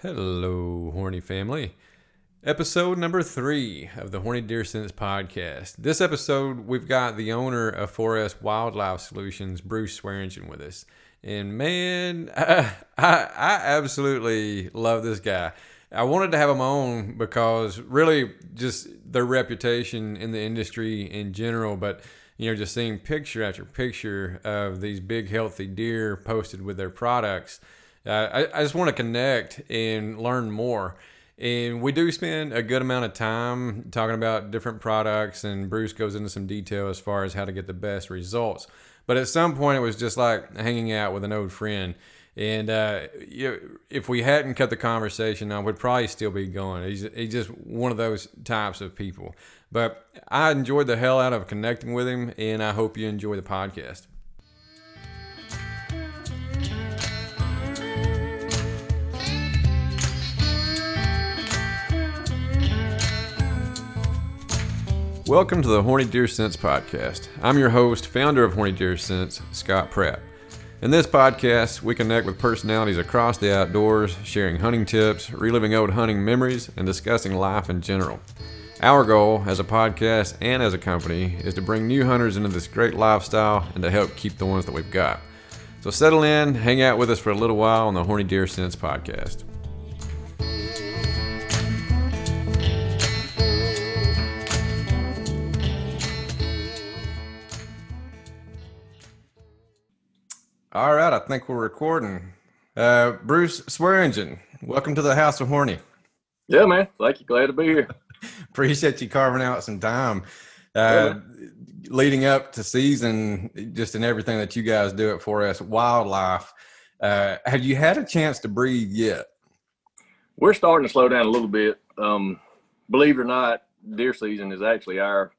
Hello, Horny family. Episode number three of the Horny Deer Sense podcast. This episode, we've got the owner of 4S Wildlife Solutions, Bruce Swearingen, with us. And man, I, I, I absolutely love this guy. I wanted to have him on because really just their reputation in the industry in general, but you know, just seeing picture after picture of these big, healthy deer posted with their products uh, I, I just want to connect and learn more. And we do spend a good amount of time talking about different products, and Bruce goes into some detail as far as how to get the best results. But at some point, it was just like hanging out with an old friend. And uh, if we hadn't cut the conversation, I would probably still be going. He's, he's just one of those types of people. But I enjoyed the hell out of connecting with him, and I hope you enjoy the podcast. Welcome to the Horny Deer Sense podcast. I'm your host, founder of Horny Deer Sense, Scott Pratt. In this podcast, we connect with personalities across the outdoors, sharing hunting tips, reliving old hunting memories, and discussing life in general. Our goal as a podcast and as a company is to bring new hunters into this great lifestyle and to help keep the ones that we've got. So settle in, hang out with us for a little while on the Horny Deer Sense podcast. All right, I think we're recording. Uh, Bruce Swearingen, welcome to the House of Horny. Yeah, man. Thank you. Glad to be here. Appreciate you carving out some time. Uh, yeah. Leading up to season, just in everything that you guys do at 4S Wildlife, uh, have you had a chance to breathe yet? We're starting to slow down a little bit. Um, believe it or not, deer season is actually our,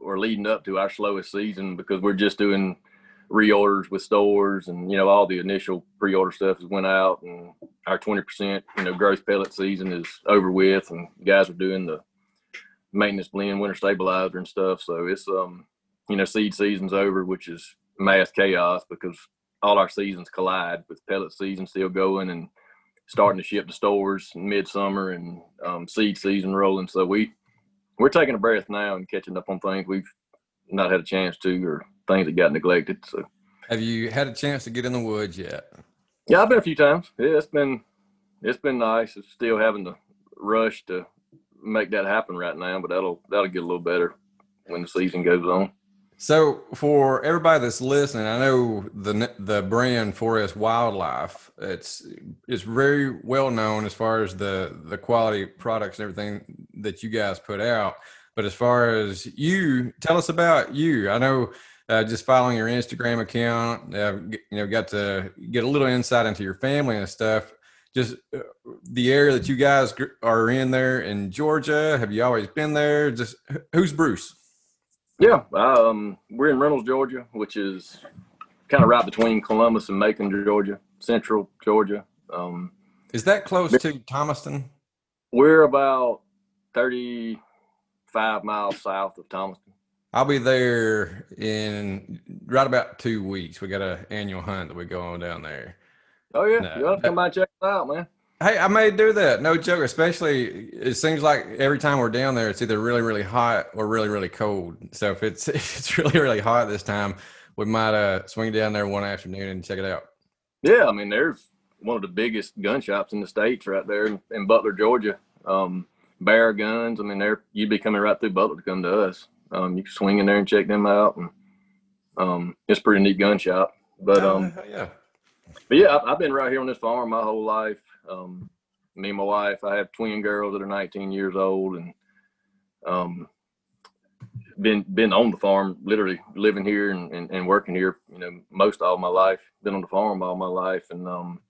or leading up to our slowest season because we're just doing – reorders with stores and you know all the initial pre-order stuff has went out and our 20% you know gross pellet season is over with and guys are doing the maintenance blend winter stabilizer and stuff. So it's um you know seed season's over which is mass chaos because all our seasons collide with pellet season still going and starting to ship to stores midsummer and um, seed season rolling. So we we're taking a breath now and catching up on things. We've not had a chance to or things that got neglected. So, have you had a chance to get in the woods yet? Yeah, I've been a few times. Yeah, it's been it's been nice. It's still having to rush to make that happen right now, but that'll that'll get a little better when the season goes on. So, for everybody that's listening, I know the the brand 4S Wildlife. It's it's very well known as far as the the quality products and everything that you guys put out. But as far as you, tell us about you. I know uh, just following your Instagram account, uh, you know, got to get a little insight into your family and stuff. Just uh, the area that you guys are in there in Georgia. Have you always been there? Just who's Bruce? Yeah, um, we're in Reynolds, Georgia, which is kind of right between Columbus and Macon, Georgia, central Georgia. Um, is that close to Thomaston? We're about 35 miles south of Thomaston. I'll be there in right about two weeks. We got an annual hunt that we go on down there. Oh yeah, no, you want to come by and check it out, man. Hey, I may do that. No joke. Especially, it seems like every time we're down there, it's either really, really hot or really, really cold. So if it's if it's really, really hot this time, we might uh swing down there one afternoon and check it out. Yeah, I mean, there's one of the biggest gun shops in the states right there in, in Butler, Georgia. Um, Bear Guns. I mean, they're you'd be coming right through Butler to come to us. Um, you can swing in there and check them out, and um, it's a pretty neat gun shop. But um, yeah, but yeah, I've, I've, been right here on this farm my whole life. Um, me and my wife, I have twin girls that are 19 years old, and um, been been on the farm, literally living here and, and, and, working here. You know, most all my life. Been on the farm all my life, and um,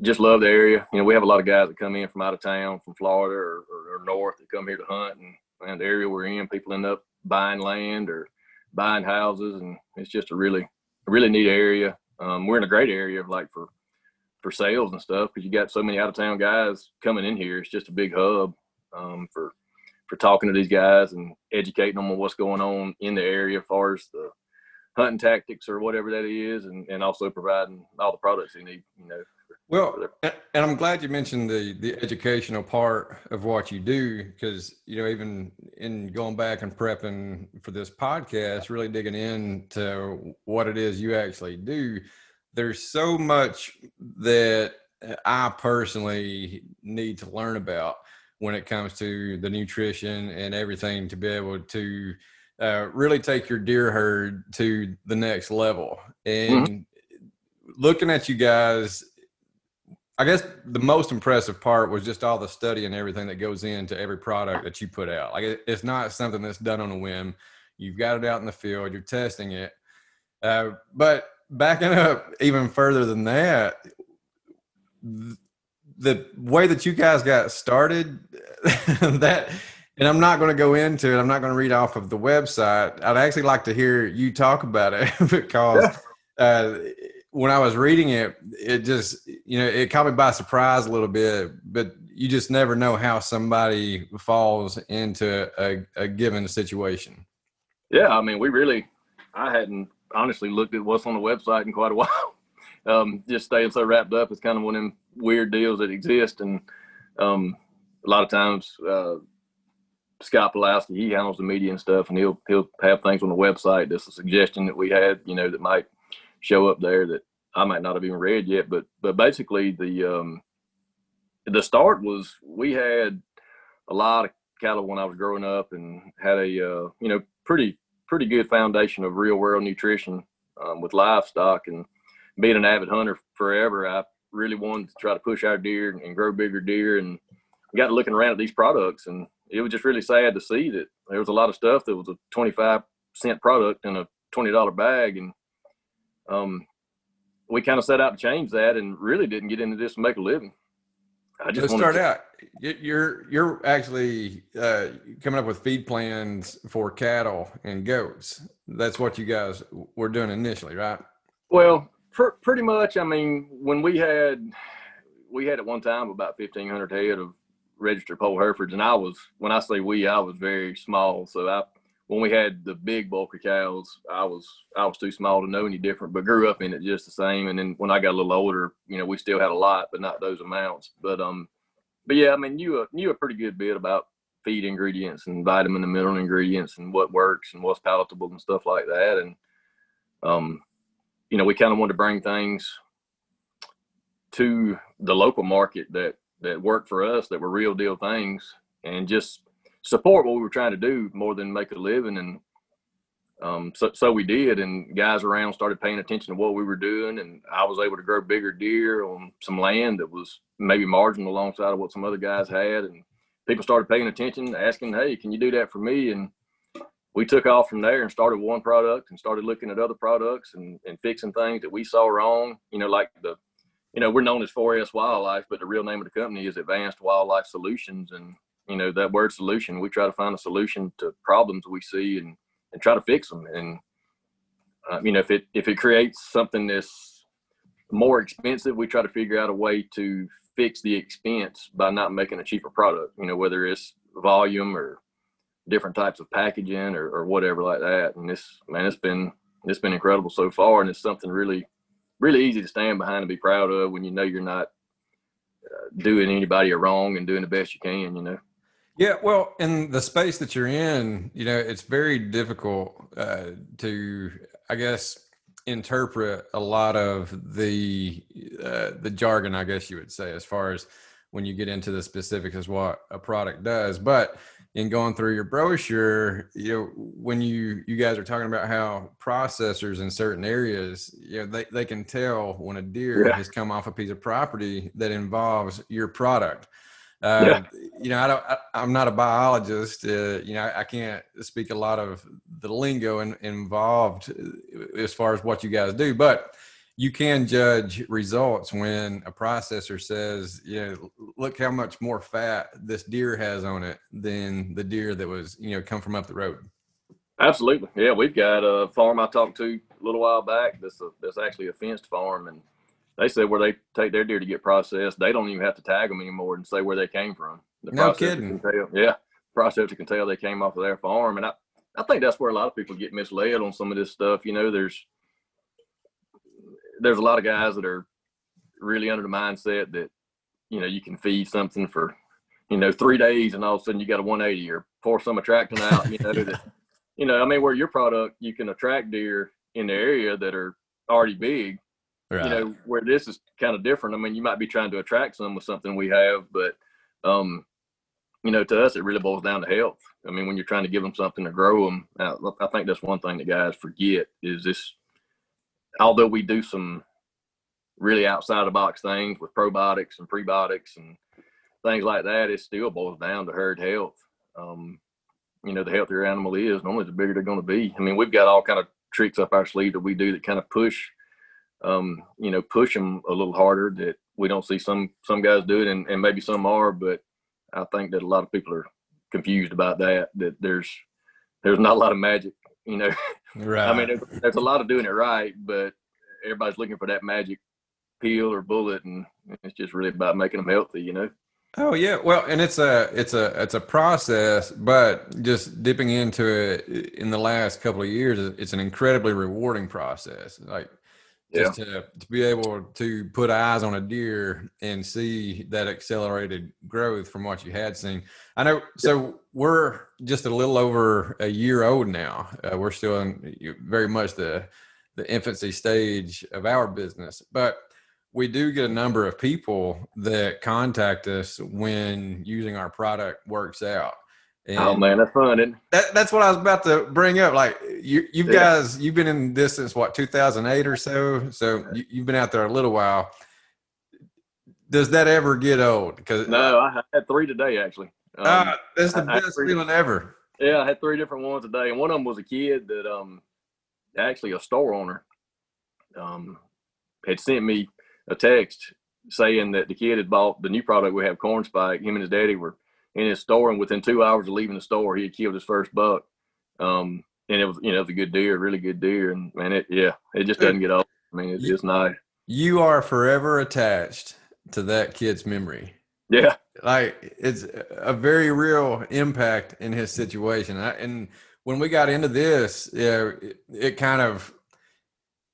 just love the area. You know, we have a lot of guys that come in from out of town, from Florida or, or, or north, that come here to hunt, and and the area we're in, people end up buying land or buying houses, and it's just a really, really neat area. Um, we're in a great area, of like for for sales and stuff, because you got so many out of town guys coming in here. It's just a big hub um, for for talking to these guys and educating them on what's going on in the area as far as the hunting tactics or whatever that is, and, and also providing all the products they need, you know, Well, and I'm glad you mentioned the the educational part of what you do because you know even in going back and prepping for this podcast, really digging into what it is you actually do. There's so much that I personally need to learn about when it comes to the nutrition and everything to be able to uh, really take your deer herd to the next level. Mm-hmm. And mm-hmm. looking at you guys I guess the most impressive part was just all the study and everything that goes into every product that you put out. Like it's not something that's done on a whim. You've got it out in the field. You're testing it. Uh, but backing up even further than that, the way that you guys got started, that, and I'm not going to go into it. I'm not going to read off of the website. I'd actually like to hear you talk about it because. Uh, when I was reading it, it just you know it caught me by surprise a little bit. But you just never know how somebody falls into a, a given situation. Yeah, I mean, we really, I hadn't honestly looked at what's on the website in quite a while. Um, just staying so wrapped up, it's kind of one of them weird deals that exist, and um, a lot of times. Uh, Scott Pulowski, he handles the media and stuff, and he'll he'll have things on the website. That's a suggestion that we had, you know, that might show up there that I might not have even read yet. But but basically the um, the start was we had a lot of cattle when I was growing up and had a uh, you know pretty pretty good foundation of real world nutrition um, with livestock and being an avid hunter forever. I really wanted to try to push our deer and grow bigger deer and got looking around at these products and it was just really sad to see that there was a lot of stuff that was a 25 cent product in a $20 bag and um, we kind of set out to change that and really didn't get into this to make a living. I just to start to, out. You're you're actually uh, coming up with feed plans for cattle and goats. That's what you guys were doing initially, right? Well, pr- pretty much. I mean, when we had we had at one time about fifteen hundred head of registered poll Herefords, and I was when I say we, I was very small, so I when we had the big bulky cows, I was I was too small to know any different, but grew up in it just the same. And then when I got a little older, you know, we still had a lot, but not those amounts. But um, but yeah, I mean, knew a knew a pretty good bit about feed ingredients and vitamin and mineral ingredients and what works and what's palatable and stuff like that. And um, you know, we kind of wanted to bring things to the local market that that worked for us that were real deal things and just support what we were trying to do more than make a living. And um, so, so we did. And guys around started paying attention to what we were doing. And I was able to grow bigger deer on some land that was maybe marginal alongside of what some other guys had. And people started paying attention, asking, Hey, can you do that for me? And we took off from there and started one product and started looking at other products and, and fixing things that we saw wrong. You know, like the, you know, we're known as 4S Wildlife, but the real name of the company is Advanced Wildlife Solutions. And you know that word solution we try to find a solution to problems we see and and try to fix them and uh, you know if it if it creates something that's more expensive we try to figure out a way to fix the expense by not making a cheaper product you know whether it's volume or different types of packaging or, or whatever like that. And this man it's been it's been incredible so far and it's something really really easy to stand behind and be proud of when you know you're not uh, doing anybody a wrong and doing the best you can you know yeah, well, in the space that you're in, you know, it's very difficult uh, to, I guess, interpret a lot of the uh, the jargon, I guess you would say, as far as when you get into the specifics as what a product does. But in going through your brochure, you know, when you you guys are talking about how processors in certain areas, you know, they, they can tell when a deer yeah. has come off a piece of property that involves your product. Uh, yeah. You know, I don't. I, am not a biologist. Uh, you know, I can't speak a lot of the lingo in, involved uh, as far as what you guys do, but you can judge results when a processor says, you know, look how much more fat this deer has on it than the deer that was, you know, come from up the road. Absolutely. Yeah, we've got a farm I talked to a little while back. That's a, that's actually a fenced farm, and they said where they take their deer to get processed, they don't even have to tag them anymore and say where they came from. The no kidding. Tell, yeah, processor can tell they came off of their farm, and I, I think that's where a lot of people get misled on some of this stuff. You know, there's there's a lot of guys that are really under the mindset that you know you can feed something for you know three days and all of a sudden you got a 180 or pour some attractant out. You know that you know I mean where your product you can attract deer in the area that are already big. Right. You know where this is kind of different. I mean you might be trying to attract some with something we have, but um, you know to us it really boils down to health. I mean when you're trying to give them something to grow them, I think that's one thing that guys forget is this. Although we do some really outside the box things with probiotics and prebiotics and things like that, it still boils down to herd health. Um, you know, the healthier animal is, normally the bigger they're going to be. I mean, we've got all kind of tricks up our sleeve that we do that kind of push, um, you know, push them a little harder that we don't see some some guys do it, and, and maybe some are, but I think that a lot of people are confused about that. That there's there's not a lot of magic, you know. right. I mean, there's, there's a lot of doing it right, but everybody's looking for that magic pill or bullet, and it's just really about making them healthy, you know. Oh yeah, well, and it's a it's a it's a process, but just dipping into it in the last couple of years, it's an incredibly rewarding process. Like just to, to be able to put eyes on a deer and see that accelerated growth from what you had seen. I know. So we're just a little over a year old now. Uh, we're still in very much the the infancy stage of our business, but we do get a number of people that contact us when using our product works out. Oh, and oh man, that's fun. That, that's what I was about to bring up. Like you, you yeah. guys, you've been in this since what 2008 or so. So you, you've been out there a little while. Does that ever get old? Because no, I had three today actually. Um, ah, that's the I, best I feeling ever. Yeah, I had three different ones today, and one of them was a kid that um actually a store owner um had sent me a text saying that the kid had bought the new product we have, corn spike. Him and his daddy were in his store, and within two hours of leaving the store, he had killed his first buck. Um, and it was, you know, it was a good deer, really good deer. And man, it, yeah, it just doesn't get old. I mean, it's you, just nice. You are forever attached to that kid's memory. Yeah. Like it's a very real impact in his situation. I, and when we got into this, yeah, it, it kind of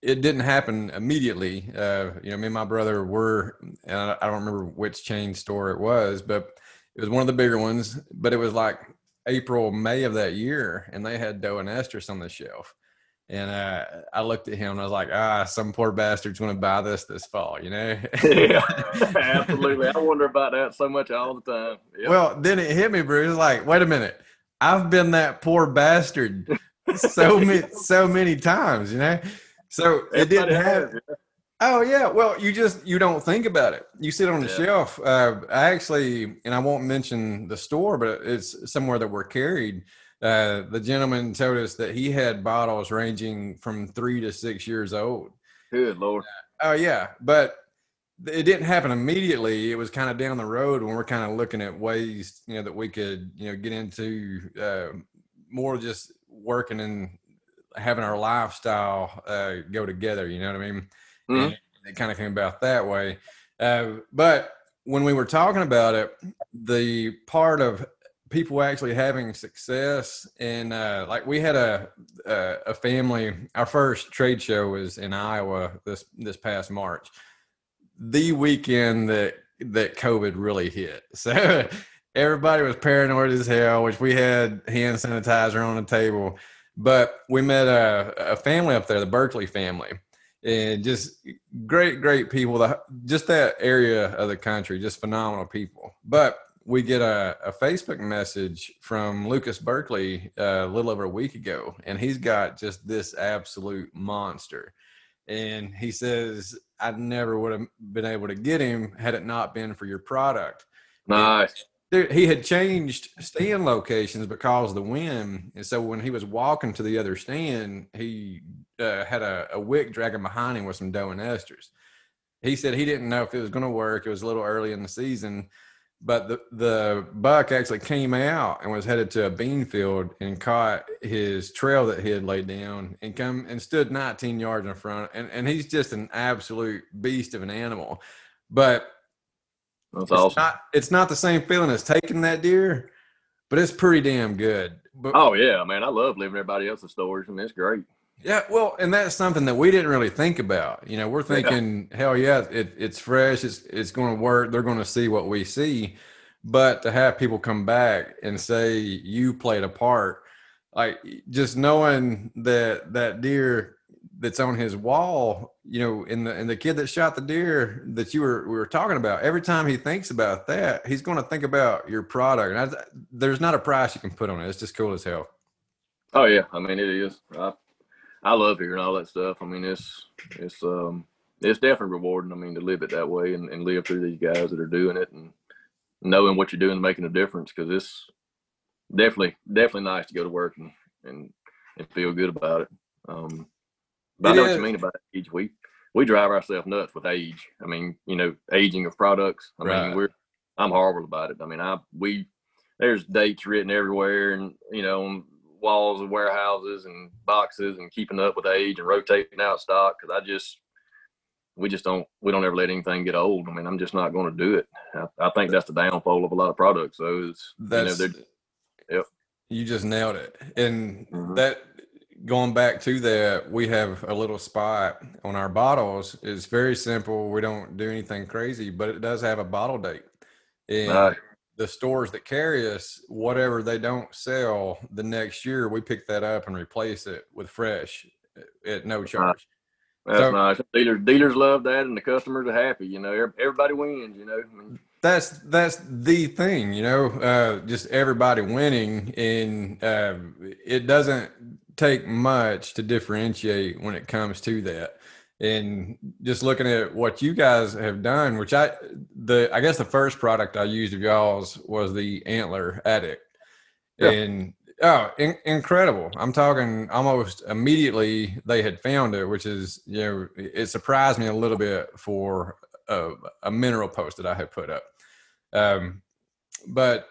it didn't happen immediately. Uh, you know, me and my brother were, and I, I don't remember which chain store it was, but it was one of the bigger ones. But it was like April, May of that year, and they had doe and estrus on the shelf. And uh, I looked at him and I was like, ah, some poor bastard's going to buy this this fall, you know? yeah, absolutely. I wonder about that so much all the time. Yep. Well, then it hit me, Bruce. Like, wait a minute. I've been that poor bastard so many, so many times, you know? So it didn't have. Oh yeah, well you just you don't think about it. You sit on the yeah. shelf. Uh, I actually, and I won't mention the store, but it's somewhere that we're carried. Uh, the gentleman told us that he had bottles ranging from three to six years old. Good lord. Uh, oh yeah, but it didn't happen immediately. It was kind of down the road when we're kind of looking at ways, you know, that we could, you know, get into uh, more just working and having our lifestyle uh, go together. You know what I mean? Mm-hmm. it kind of came about that way. Uh, but when we were talking about it, the part of people actually having success and uh, like we had a, a, a family. Our first trade show was in Iowa this this past March, the weekend that that COVID really hit. So everybody was paranoid as hell, which we had hand sanitizer on the table. But we met a, a family up there, the Berkeley family, and just great, great people. The, just that area of the country, just phenomenal people. But we get a, a Facebook message from Lucas Berkeley uh, a little over a week ago, and he's got just this absolute monster. And he says, I never would have been able to get him had it not been for your product. Nice there, he had changed stand locations because of the wind, and so when he was walking to the other stand, he uh, had a, a wick dragging behind him with some doe and estrus. He said he didn't know if it was going to work. It was a little early in the season, but the the buck actually came out and was headed to a bean field and caught his trail that he had laid down and come and stood 19 yards in front. And and he's just an absolute beast of an animal, but that's it's awesome. Not, it's not the same feeling as taking that deer, but it's pretty damn good. But, oh yeah, man, I love living everybody else's stories. and it's great. Yeah, well, and that's something that we didn't really think about. You know, we're thinking, yeah. hell yeah, it, it's fresh, it's it's going to work. They're going to see what we see, but to have people come back and say you played a part, like just knowing that that deer that's on his wall, you know, and the and the kid that shot the deer that you were we were talking about, every time he thinks about that, he's going to think about your product. And I, there's not a price you can put on it. It's just cool as hell. Oh yeah, I mean it is. I, I love hearing all that stuff. I mean it's it's um it's definitely rewarding. I mean to live it that way and, and live through these guys that are doing it and knowing what you're doing and making a difference because it's definitely definitely nice to go to work and and, and feel good about it. Um, but it I know is. what you mean about each We we drive ourselves nuts with age. I mean, you know, aging of products. I right. mean, we're I'm horrible about it. I mean, I we there's dates written everywhere, and you know, on walls of warehouses and boxes, and keeping up with age and rotating out stock because I just we just don't we don't ever let anything get old. I mean, I'm just not going to do it. I, I, think that's the downfall of a lot of products. So it's that's you know, yep. You just nailed it, and mm-hmm. that going back to that, we have a little spot on our bottles. It's very simple. We don't do anything crazy, but it does have a bottle date. And the stores that carry us, whatever they don't sell the next year, we pick that up and replace it with fresh eh, at no charge. That's so, nice. Dealers dealers love that, and the customers are happy. You know, everybody wins. You know. I mean, that's that's the thing. You know, uh, just everybody winning, and uh, it doesn't take much to differentiate when it comes to that. And just looking at what you guys have done, which I the I guess the first product I used of y'all's was the antler addict. Yeah. And oh, in, incredible! I'm talking almost immediately they had found it, which is you know it surprised me a little bit for a, a mineral post that I had put up. Um, but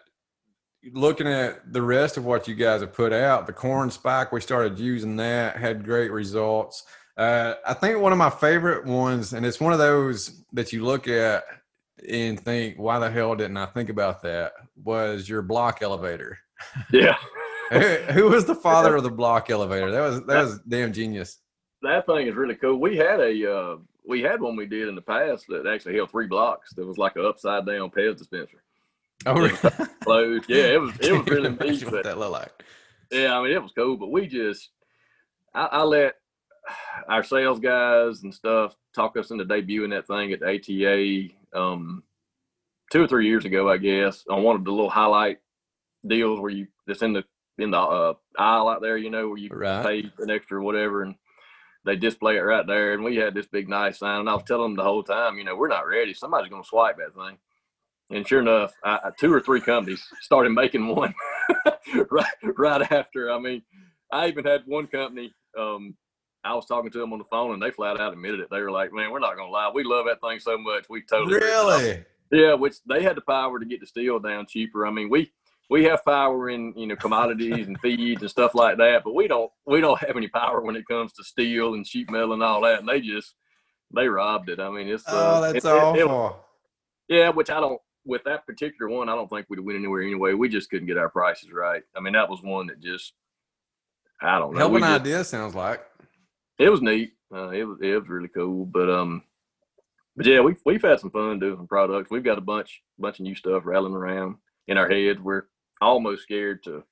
looking at the rest of what you guys have put out, the corn spike, we started using that, had great results. Uh, I think one of my favorite ones, and it's one of those that you look at and think, why the hell didn't I think about that? Was your block elevator. Yeah. Who was the father of the block elevator? That was that was damn genius. That thing is really cool. We had a uh, we had one we did in the past that actually held three blocks. That was like an upside down Pez dispenser. Oh, really? closed. Yeah, it was it was really neat. What that looked like. Yeah, I mean it was cool, but we just I, I, let our sales guys and stuff talk us into debuting that thing at the ATA um, two or three years ago, I guess, on one of the little highlight deals where you just in the in the uh, aisle out there, you know, where you right. pay an extra whatever, and they display it right there. And we had this big nice sign, and I was telling them the whole time, you know, we're not ready. Somebody's going to swipe that thing. And sure enough, I, two or three companies started making one right right after. I mean, I even had one company. Um, I was talking to them on the phone, and they flat out admitted it. They were like, "Man, we're not gonna lie. We love that thing so much. We totally really, yeah." Which they had the power to get the steel down cheaper. I mean, we we have power in you know commodities and feeds and stuff like that, but we don't we don't have any power when it comes to steel and sheet metal and all that. And they just they robbed it. I mean, it's oh, uh, that's it, awful. It, it, yeah, which I don't with that particular one, I don't think we'd win anywhere anyway. We just couldn't get our prices right. I mean, that was one that just, I don't know. Of idea sounds like. It was neat. Uh, it was it was really cool. But um, but yeah, we've we've had some fun doing some products. We've got a bunch bunch of new stuff rattling around in our heads. We're almost scared to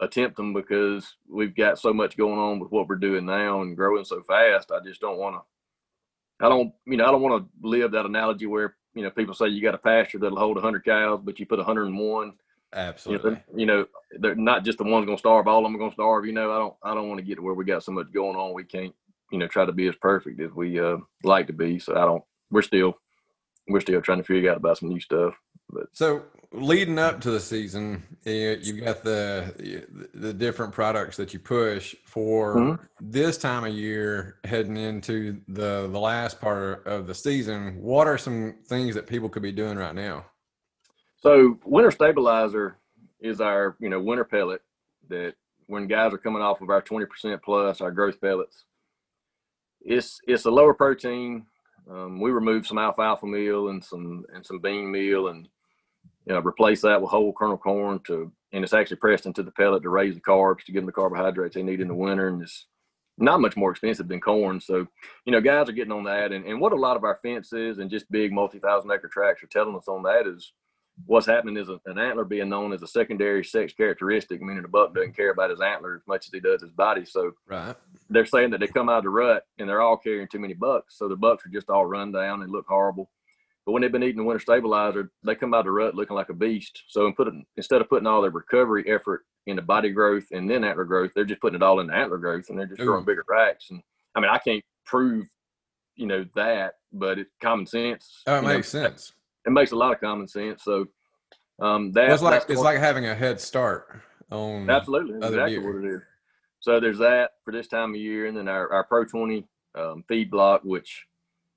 attempt them because we've got so much going on with what we're doing now and growing so fast. I just don't want to. I don't, you know, I don't want to live that analogy where you know, people say you got a pasture that'll hold 100 cows, but you put 101. Absolutely. You know, you know, they're not just the one's going to starve. All of them are going to starve. You know, I don't, I don't want to get to where we got so much going on. We can't, you know, try to be as perfect as we uh, like to be. So I don't. We're still, we're still trying to figure out about some new stuff. But so leading up to the season, you've got the the different products that you push for mm-hmm. this time of year, heading into the the last part of the season. What are some things that people could be doing right now? So, winter stabilizer is our you know winter pellet that when guys are coming off of our twenty percent plus our growth pellets. It's it's a lower protein. Um, we remove some alfalfa meal and some and some bean meal and you know, replace that with whole kernel corn to, and it's actually pressed into the pellet to raise the carbs to give them the carbohydrates they need in the winter. And it's, not much more expensive than corn. So, you know, guys are getting on that. And, and what a lot of our fences and just big multi thousand acre tracts are telling us on that is what's happening is a, an antler being known as a secondary sex characteristic, meaning the buck doesn't care about his antler as much as he does his body. So right. they're saying that they come out of the rut and they're all carrying too many bucks. So the bucks are just all run down and look horrible. But when they've been eating the winter stabilizer, they come out of the rut looking like a beast. So put instead of putting all their recovery effort into body growth and then antler growth, they're just putting it all into antler growth and they're just Ooh. growing bigger racks. And I mean, I can't prove, you know, that, but it's common sense. Oh, it makes know, sense. It makes a lot of common sense. So um, that, well, it's like it's like having a head start on absolutely exactly what it is. So there's that for this time of year, and then our, our Pro 20 um, feed block, which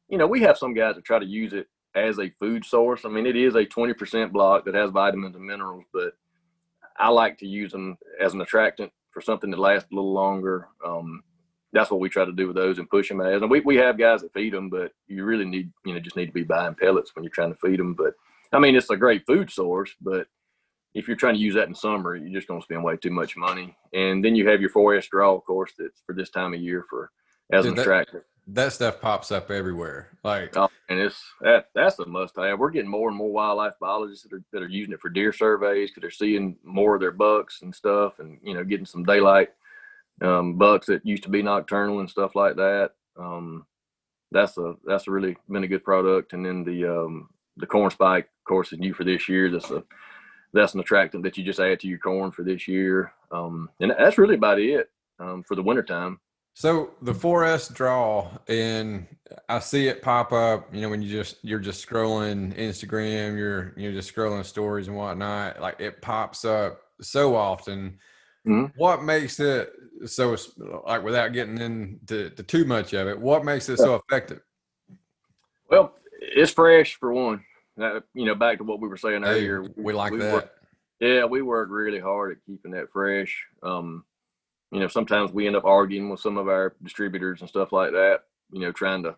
you know we have some guys that try to use it as a food source. I mean, it is a 20% block that has vitamins and minerals, but I like to use them as an attractant for something that lasts a little longer. Um, that's what we try to do with those and push them as. And we, we have guys that feed them, but you really need, you know, just need to be buying pellets when you're trying to feed them. But I mean, it's a great food source, but if you're trying to use that in summer, you're just going to spend way too much money. And then you have your 4S draw, of course, that's for this time of year for as Dude, an attractant that stuff pops up everywhere. Like, oh, and it's that that's a must have. We're getting more and more wildlife biologists that are that are using it for deer surveys because they're seeing more of their bucks and stuff, and you know, getting some daylight um, bucks that used to be nocturnal and stuff like that. Um, that's a that's a really been a good product. And then the um, the corn spike, of course, is new for this year. That's a that's an attractant that you just add to your corn for this year. Um, and that's really about it um, for the wintertime. So the 4S draw, and I see it pop up. You know, when you just you're just scrolling Instagram, you're you're just scrolling stories and whatnot. Like it pops up so often. Mm-hmm. What makes it so? Like without getting into to too much of it, what makes it so effective? Well, it's fresh for one. Uh, you know, back to what we were saying hey, earlier. We like we that. Work, yeah, we work really hard at keeping that fresh. Um, you know, sometimes we end up arguing with some of our distributors and stuff like that, you know, trying to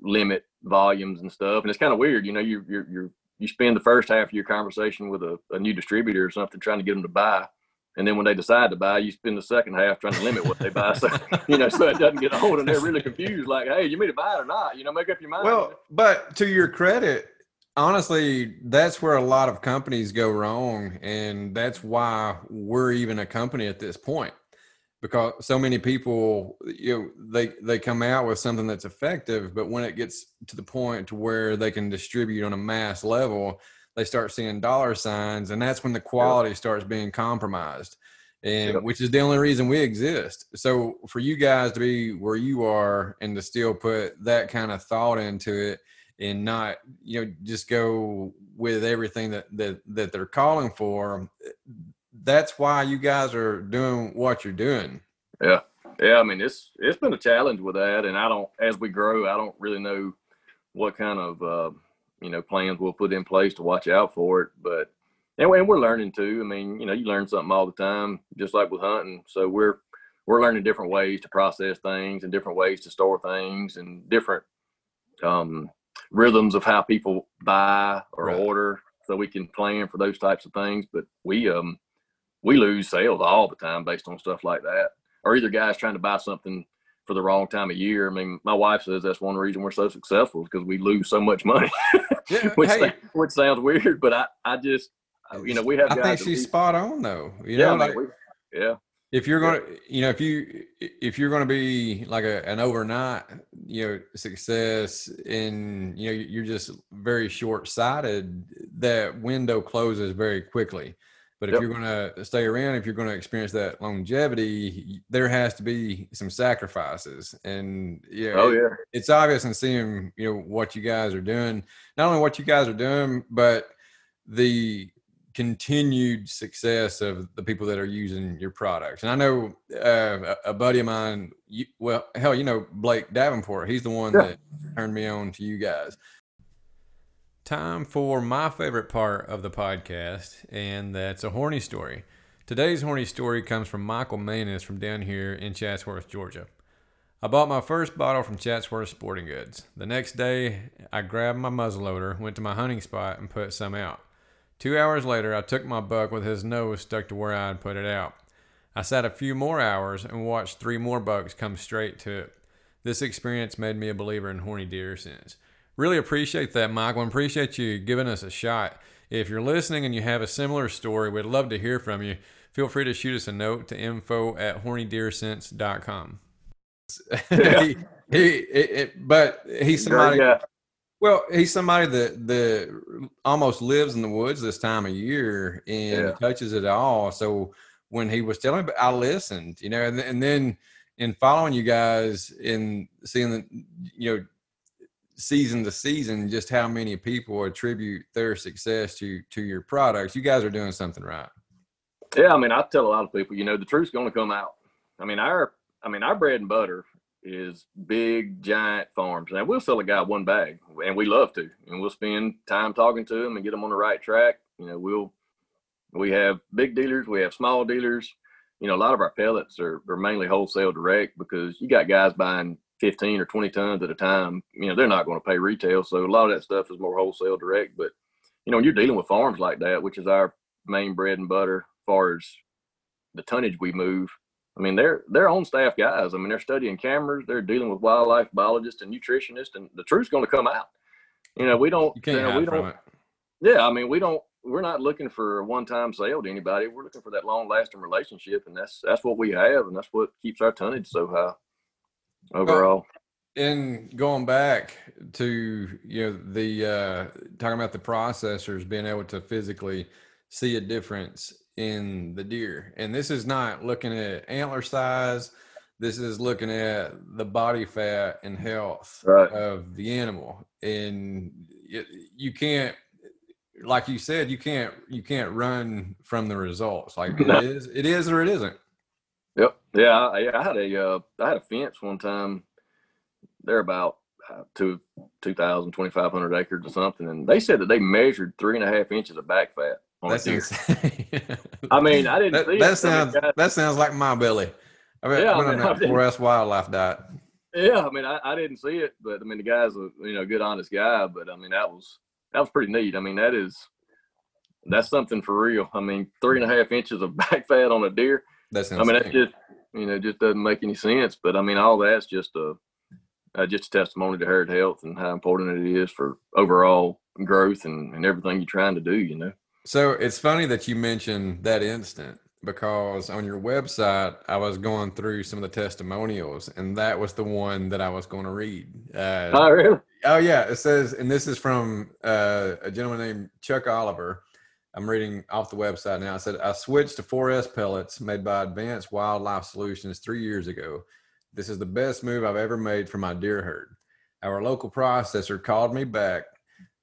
limit volumes and stuff. And it's kind of weird, you know, you you you you spend the first half of your conversation with a, a new distributor or something trying to get them to buy. And then when they decide to buy, you spend the second half trying to limit what they buy. So, you know, so it doesn't get old and they're really confused. Like, hey, you mean to buy it or not? You know, make up your mind. Well, but to your credit, honestly, that's where a lot of companies go wrong. And that's why we're even a company at this point because so many people you know they they come out with something that's effective but when it gets to the point to where they can distribute on a mass level they start seeing dollar signs and that's when the quality starts being compromised and which is the only reason we exist. So for you guys to be where you are and to still put that kind of thought into it and not you know just go with everything that that, that they're calling for that's why you guys are doing what you're doing. Yeah. Yeah, I mean it's it's been a challenge with that, and I don't as we grow, I don't really know what kind of uh, you know plans we'll put in place to watch out for it. But and, and we're learning too. I mean, you know, you learn something all the time, just like with hunting. So we're we're learning different ways to process things and different ways to store things and different um, rhythms of how people buy or right. order, so we can plan for those types of things. But we um we lose sales all the time based on stuff like that. Or either guys trying to buy something for the wrong time of year. I mean, my wife says that's one reason we're so successful because we lose so much money, yeah, which, hey. which sounds weird, but I, I just, you know, we have. I think she's spot on though. You yeah, know, like, we, yeah. If you're going to, you know, if you if you're going to be like a, an overnight, you know, success, and you know, you're just very short sighted. That window closes very quickly. But if yep. you're going to stay around, if you're going to experience that longevity, there has to be some sacrifices. And yeah, oh yeah, it, it's obvious in seeing you know what you guys are doing. Not only what you guys are doing, but the continued success of the people that are using your products. And I know uh, a buddy of mine, you, well, hell, you know Blake Davenport. He's the one yeah. that turned me on to you guys. Time for my favorite part of the podcast, and that's a horny story. Today's horny story comes from Michael Manis from down here in Chatsworth, Georgia. I bought my first bottle from Chatsworth Sporting Goods. The next day, I grabbed my muzzleloader, went to my hunting spot, and put some out. Two hours later, I took my buck with his nose stuck to where I had put it out. I sat a few more hours and watched three more bucks come straight to it. This experience made me a believer in horny deer since. Really appreciate that, Michael, and appreciate you giving us a shot. If you're listening and you have a similar story, we'd love to hear from you. Feel free to shoot us a note to info at hornydeersense.com. Yeah. he, he it, it, but he's somebody. Yeah. Well, he's somebody that that almost lives in the woods this time of year and yeah. touches it all. So when he was telling me, I listened, you know, and, and then in following you guys in seeing the, you know, season to season, just how many people attribute their success to to your products. You guys are doing something right. Yeah, I mean, I tell a lot of people, you know, the truth's going to come out. I mean, our, I mean, our bread and butter is big, giant farms. And we'll sell a guy one bag, and we love to, and we'll spend time talking to them and get them on the right track. You know, we'll, we have big dealers, we have small dealers. You know, a lot of our pellets are, are mainly wholesale direct because you got guys buying 15 or 20 tons at a time. You know, they're not going to pay retail. So a lot of that stuff is more wholesale direct. But, you know, when you're dealing with farms like that, which is our main bread and butter, far as the tonnage we move. I mean, they're they're on staff guys. I mean, they're studying cameras, they're dealing with wildlife biologists and nutritionists, and the truth's going to come out. You know, we don't. You can't you know, we don't. Yeah, I mean, we don't. We're not looking for a one-time sale to anybody. We're looking for that long-lasting relationship, and that's that's what we have, and that's what keeps our tonnage so high overall. in going back to you know the uh, talking about the processors being able to physically see a difference in the deer. And this is not looking at antler size. This is looking at the body fat and health right. of the animal. And you can't, like you said, you can't you can't run from the results. Like no. it is, it is or it isn't. Yep. Yeah. I, I had a uh, I had a fence one time. They're about uh, two 2,000, 2,500 acres or something, and they said that they measured three and a half inches of back fat On that's insane. I mean, I didn't. That, that sounds I mean, that sounds like my belly. I mean, yeah, I mean, on that 4S wildlife diet. Yeah, I mean, I, I didn't see it, but I mean, the guy's a you know good, honest guy. But I mean, that was that was pretty neat. I mean, that is that's something for real. I mean, three and a half inches of back fat on a deer. That's I mean, that just you know just doesn't make any sense. But I mean, all that's just a uh, just a testimony to herd health and how important it is for overall growth and, and everything you're trying to do. You know. So it's funny that you mentioned that instant because on your website, I was going through some of the testimonials, and that was the one that I was going to read. Uh, oh, really? Oh, yeah. It says, and this is from uh, a gentleman named Chuck Oliver. I'm reading off the website now. I said, I switched to 4S pellets made by Advanced Wildlife Solutions three years ago. This is the best move I've ever made for my deer herd. Our local processor called me back.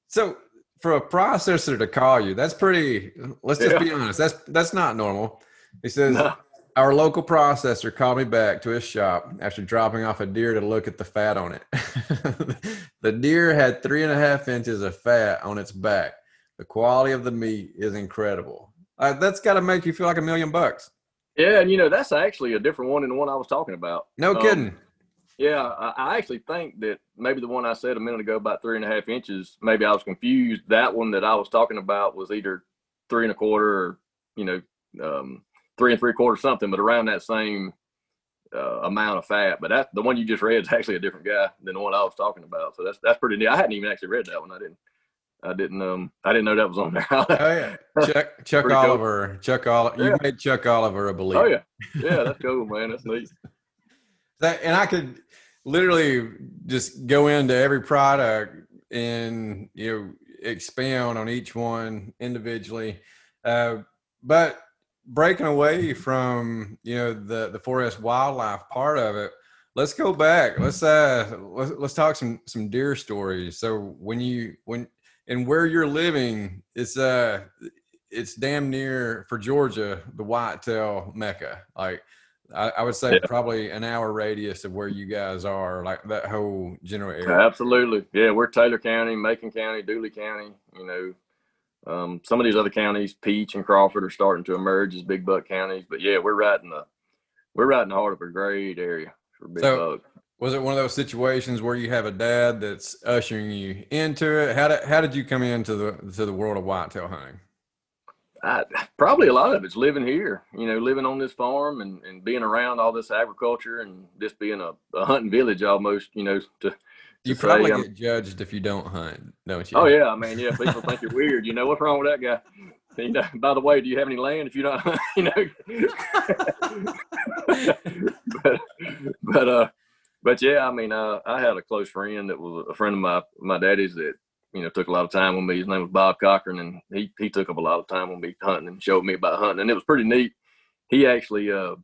So for a processor to call you, that's pretty. Let's just yeah. be honest. That's that's not normal. He says no. our local processor called me back to his shop after dropping off a deer to look at the fat on it. the deer had three and a half inches of fat on its back. The quality of the meat is incredible. Uh, that's got to make you feel like a million bucks. Yeah, and you know that's actually a different one than the one I was talking about. No um, kidding. Yeah, I, I actually think that maybe the one I said a minute ago about three and a half inches, maybe I was confused. That one that I was talking about was either three and a quarter or, you know, um, three and three quarters something, but around that same uh, amount of fat. But that the one you just read is actually a different guy than the one I was talking about. So that's that's pretty neat. I hadn't even actually read that one. I didn't. I didn't. Um. I didn't know that was on there. oh yeah, Chuck Chuck Oliver. Cool. Chuck Oliver. You yeah. made Chuck Oliver a believer. Oh yeah, yeah. That's cool, man. That's neat. That, and I could literally just go into every product and you know expound on each one individually uh, but breaking away from you know the the 4S wildlife part of it let's go back let's uh let's, let's talk some some deer stories so when you when and where you're living it's uh it's damn near for georgia the whitetail mecca like I, I would say yeah. probably an hour radius of where you guys are, like that whole general area. Absolutely, yeah. We're Taylor County, Macon County, Dooly County. You know, um, some of these other counties, Peach and Crawford, are starting to emerge as big buck counties. But yeah, we're right in the we're right in the heart of a great area for big so, buck. Was it one of those situations where you have a dad that's ushering you into it? How did how did you come into the to the world of whitetail hunting? I, probably a lot of it's living here, you know, living on this farm and, and being around all this agriculture and just being a, a hunting village almost, you know, to, you probably um, get judged if you don't hunt, don't you? Oh yeah, I mean, yeah, people think you're weird. You know, what's wrong with that guy? You know, by the way, do you have any land? If you don't, you know. but, but uh, but yeah, I mean, uh, I had a close friend that was a friend of my my daddy's that you know took a lot of time with me. His name was Bob Cochran, and he he took up a lot of time with me hunting and showed me about hunting, and it was pretty neat. He actually uh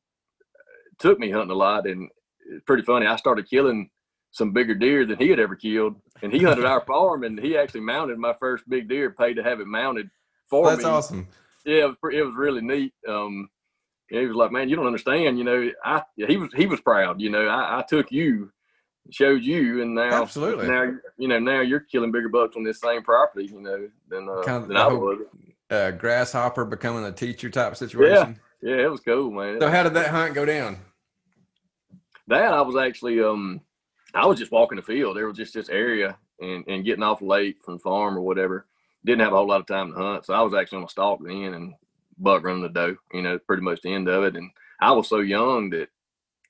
took me hunting a lot, and it's pretty funny. I started killing some bigger deer than he had ever killed, and he hunted our farm, and he actually mounted my first big deer. Paid to have it mounted for That's me. That's awesome. Yeah, it was, it was really neat. Um, yeah, he was like, "Man, you don't understand. You know, I yeah, he was he was proud. You know, I, I took you, showed you, and now Absolutely. now you know now you're killing bigger bucks on this same property. You know, than uh, Kind of than I was. Uh, grasshopper becoming a teacher type situation. Yeah, it was cool, man. So how did that hunt go down? that I was actually um I was just walking the field. There was just this area and, and getting off late from farm or whatever. Didn't have a whole lot of time to hunt. So I was actually on a stalk then and buck running the doe, you know, pretty much the end of it. And I was so young that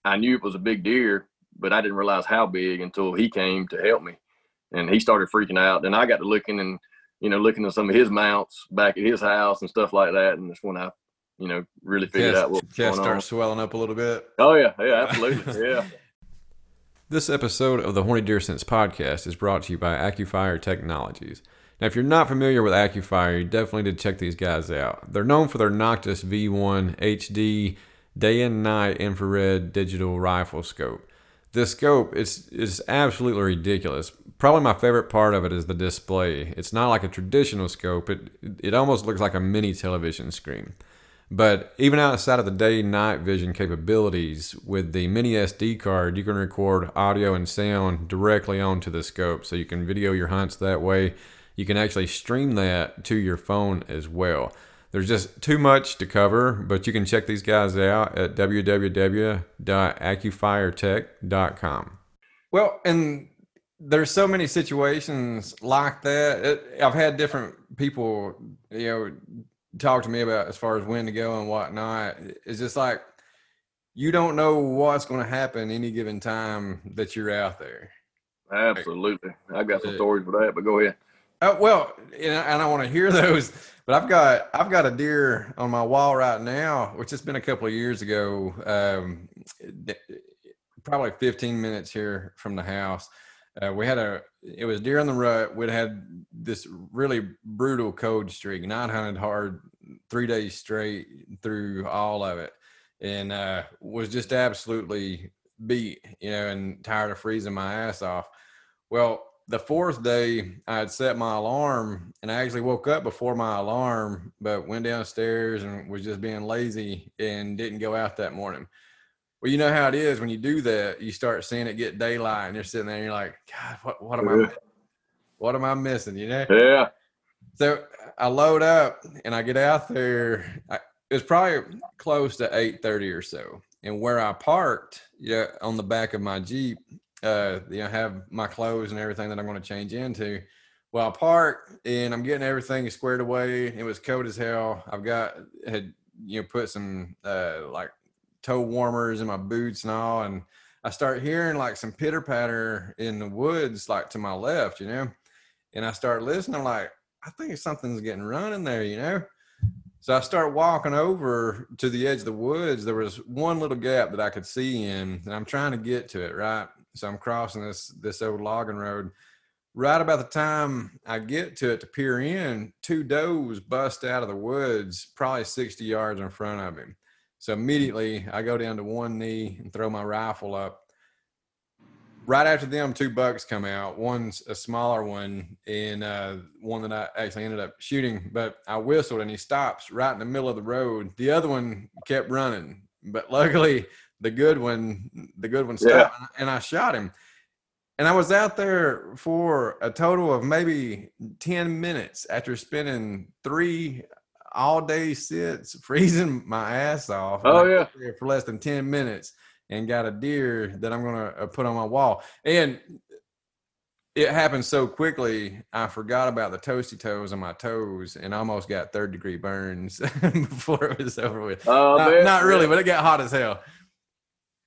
I knew it was a big deer, but I didn't realize how big until he came to help me. And he started freaking out. Then I got to looking and, you know, looking at some of his mounts back at his house and stuff like that. And that's when I, you know, really figured Chest, out what was chest going on. starts swelling up a little bit. Oh yeah, yeah, absolutely. Yeah. This episode of the Horny Deer Sense podcast is brought to you by AccuFire Technologies. Now, if you're not familiar with AccuFire, you definitely need to check these guys out. They're known for their Noctis V1 HD day and night infrared digital rifle scope. This scope is is absolutely ridiculous. Probably my favorite part of it is the display. It's not like a traditional scope. It it almost looks like a mini television screen. But even outside of the day night vision capabilities, with the mini SD card, you can record audio and sound directly onto the scope. So you can video your hunts that way. You can actually stream that to your phone as well. There's just too much to cover, but you can check these guys out at www.accufiretech.com. Well, and there's so many situations like that. It, I've had different people, you know, talk to me about as far as when to go and whatnot. It's just like you don't know what's going to happen any given time that you're out there. Absolutely. I got some stories for that, but go ahead. Oh, well, and I, want to hear those, but I've got I've got a deer on my wall right now, which has been a couple of years ago, um, probably 15 minutes here from the house. Uh, we had a it was deer in the rut. We'd had this really brutal cold streak, not hunted hard three days straight through all of it, and uh, was just absolutely beat, you know, and tired of freezing my ass off. Well, the fourth day, I had set my alarm, and I actually woke up before my alarm, but went downstairs and was just being lazy and didn't go out that morning. Well, you know how it is when you do that, you start seeing it get daylight, and you're sitting there, and you're like, God, what, what am I, Yeah. mi- what am I missing? You know. Yeah. So I load up and I get out there. I, it was probably close to eight thirty or so, and where I parked, yeah, on the back of my Jeep, uh, you know, have my clothes and everything that I'm going to change into. Well, I park and I'm getting everything squared away. It was cold as hell. I've got had you know put some uh like toe warmers in my boots and all, and I start hearing like some pitter patter in the woods, like to my left, you know, and I start listening. I'm like, I think something's getting run in there, you know. So I start walking over to the edge of the woods. There was one little gap that I could see in, and I'm trying to get to it, right? So I'm crossing this this old logging road. Right about the time I get to it to peer in, two does bust out of the woods, probably 60 yards in front of him. So immediately I go down to one knee and throw my rifle up. Right after them, two bucks come out. One's a smaller one and uh, one that I actually ended up shooting. But I whistled and he stops right in the middle of the road. The other one kept running, but luckily the good one, the good one Yeah. and I shot him. And I was out there for a total of maybe 10 minutes after spending three all day sits, freezing my ass off. Oh, yeah. there For less than 10 minutes and got a deer that I'm going to put on my wall. And it happened so quickly. I forgot about the toasty toes on my toes and almost got third degree burns before it was over with. Uh, not, man, not really, but it got hot as hell.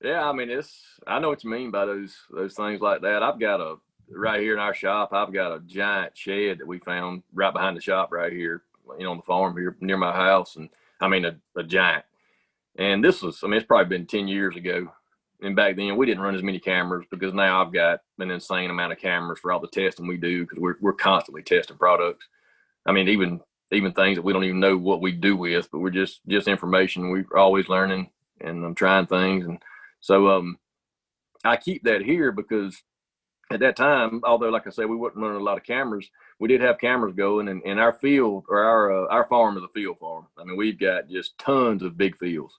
Yeah, I mean it's I know what you mean by those those things like that. I've got a right here in our shop, I've got a giant shed that we found right behind the shop right here, you know, on the farm here near my house. And I mean a, a giant. And this was I mean, it's probably been ten years ago. And back then we didn't run as many cameras because now I've got an insane amount of cameras for all the testing we do because we're we're constantly testing products. I mean, even even things that we don't even know what we do with, but we're just just information. We're always learning and I'm trying things and so um, I keep that here because at that time, although like I said, we wasn't running a lot of cameras, we did have cameras going, and, and our field or our uh, our farm is a field farm. I mean, we've got just tons of big fields.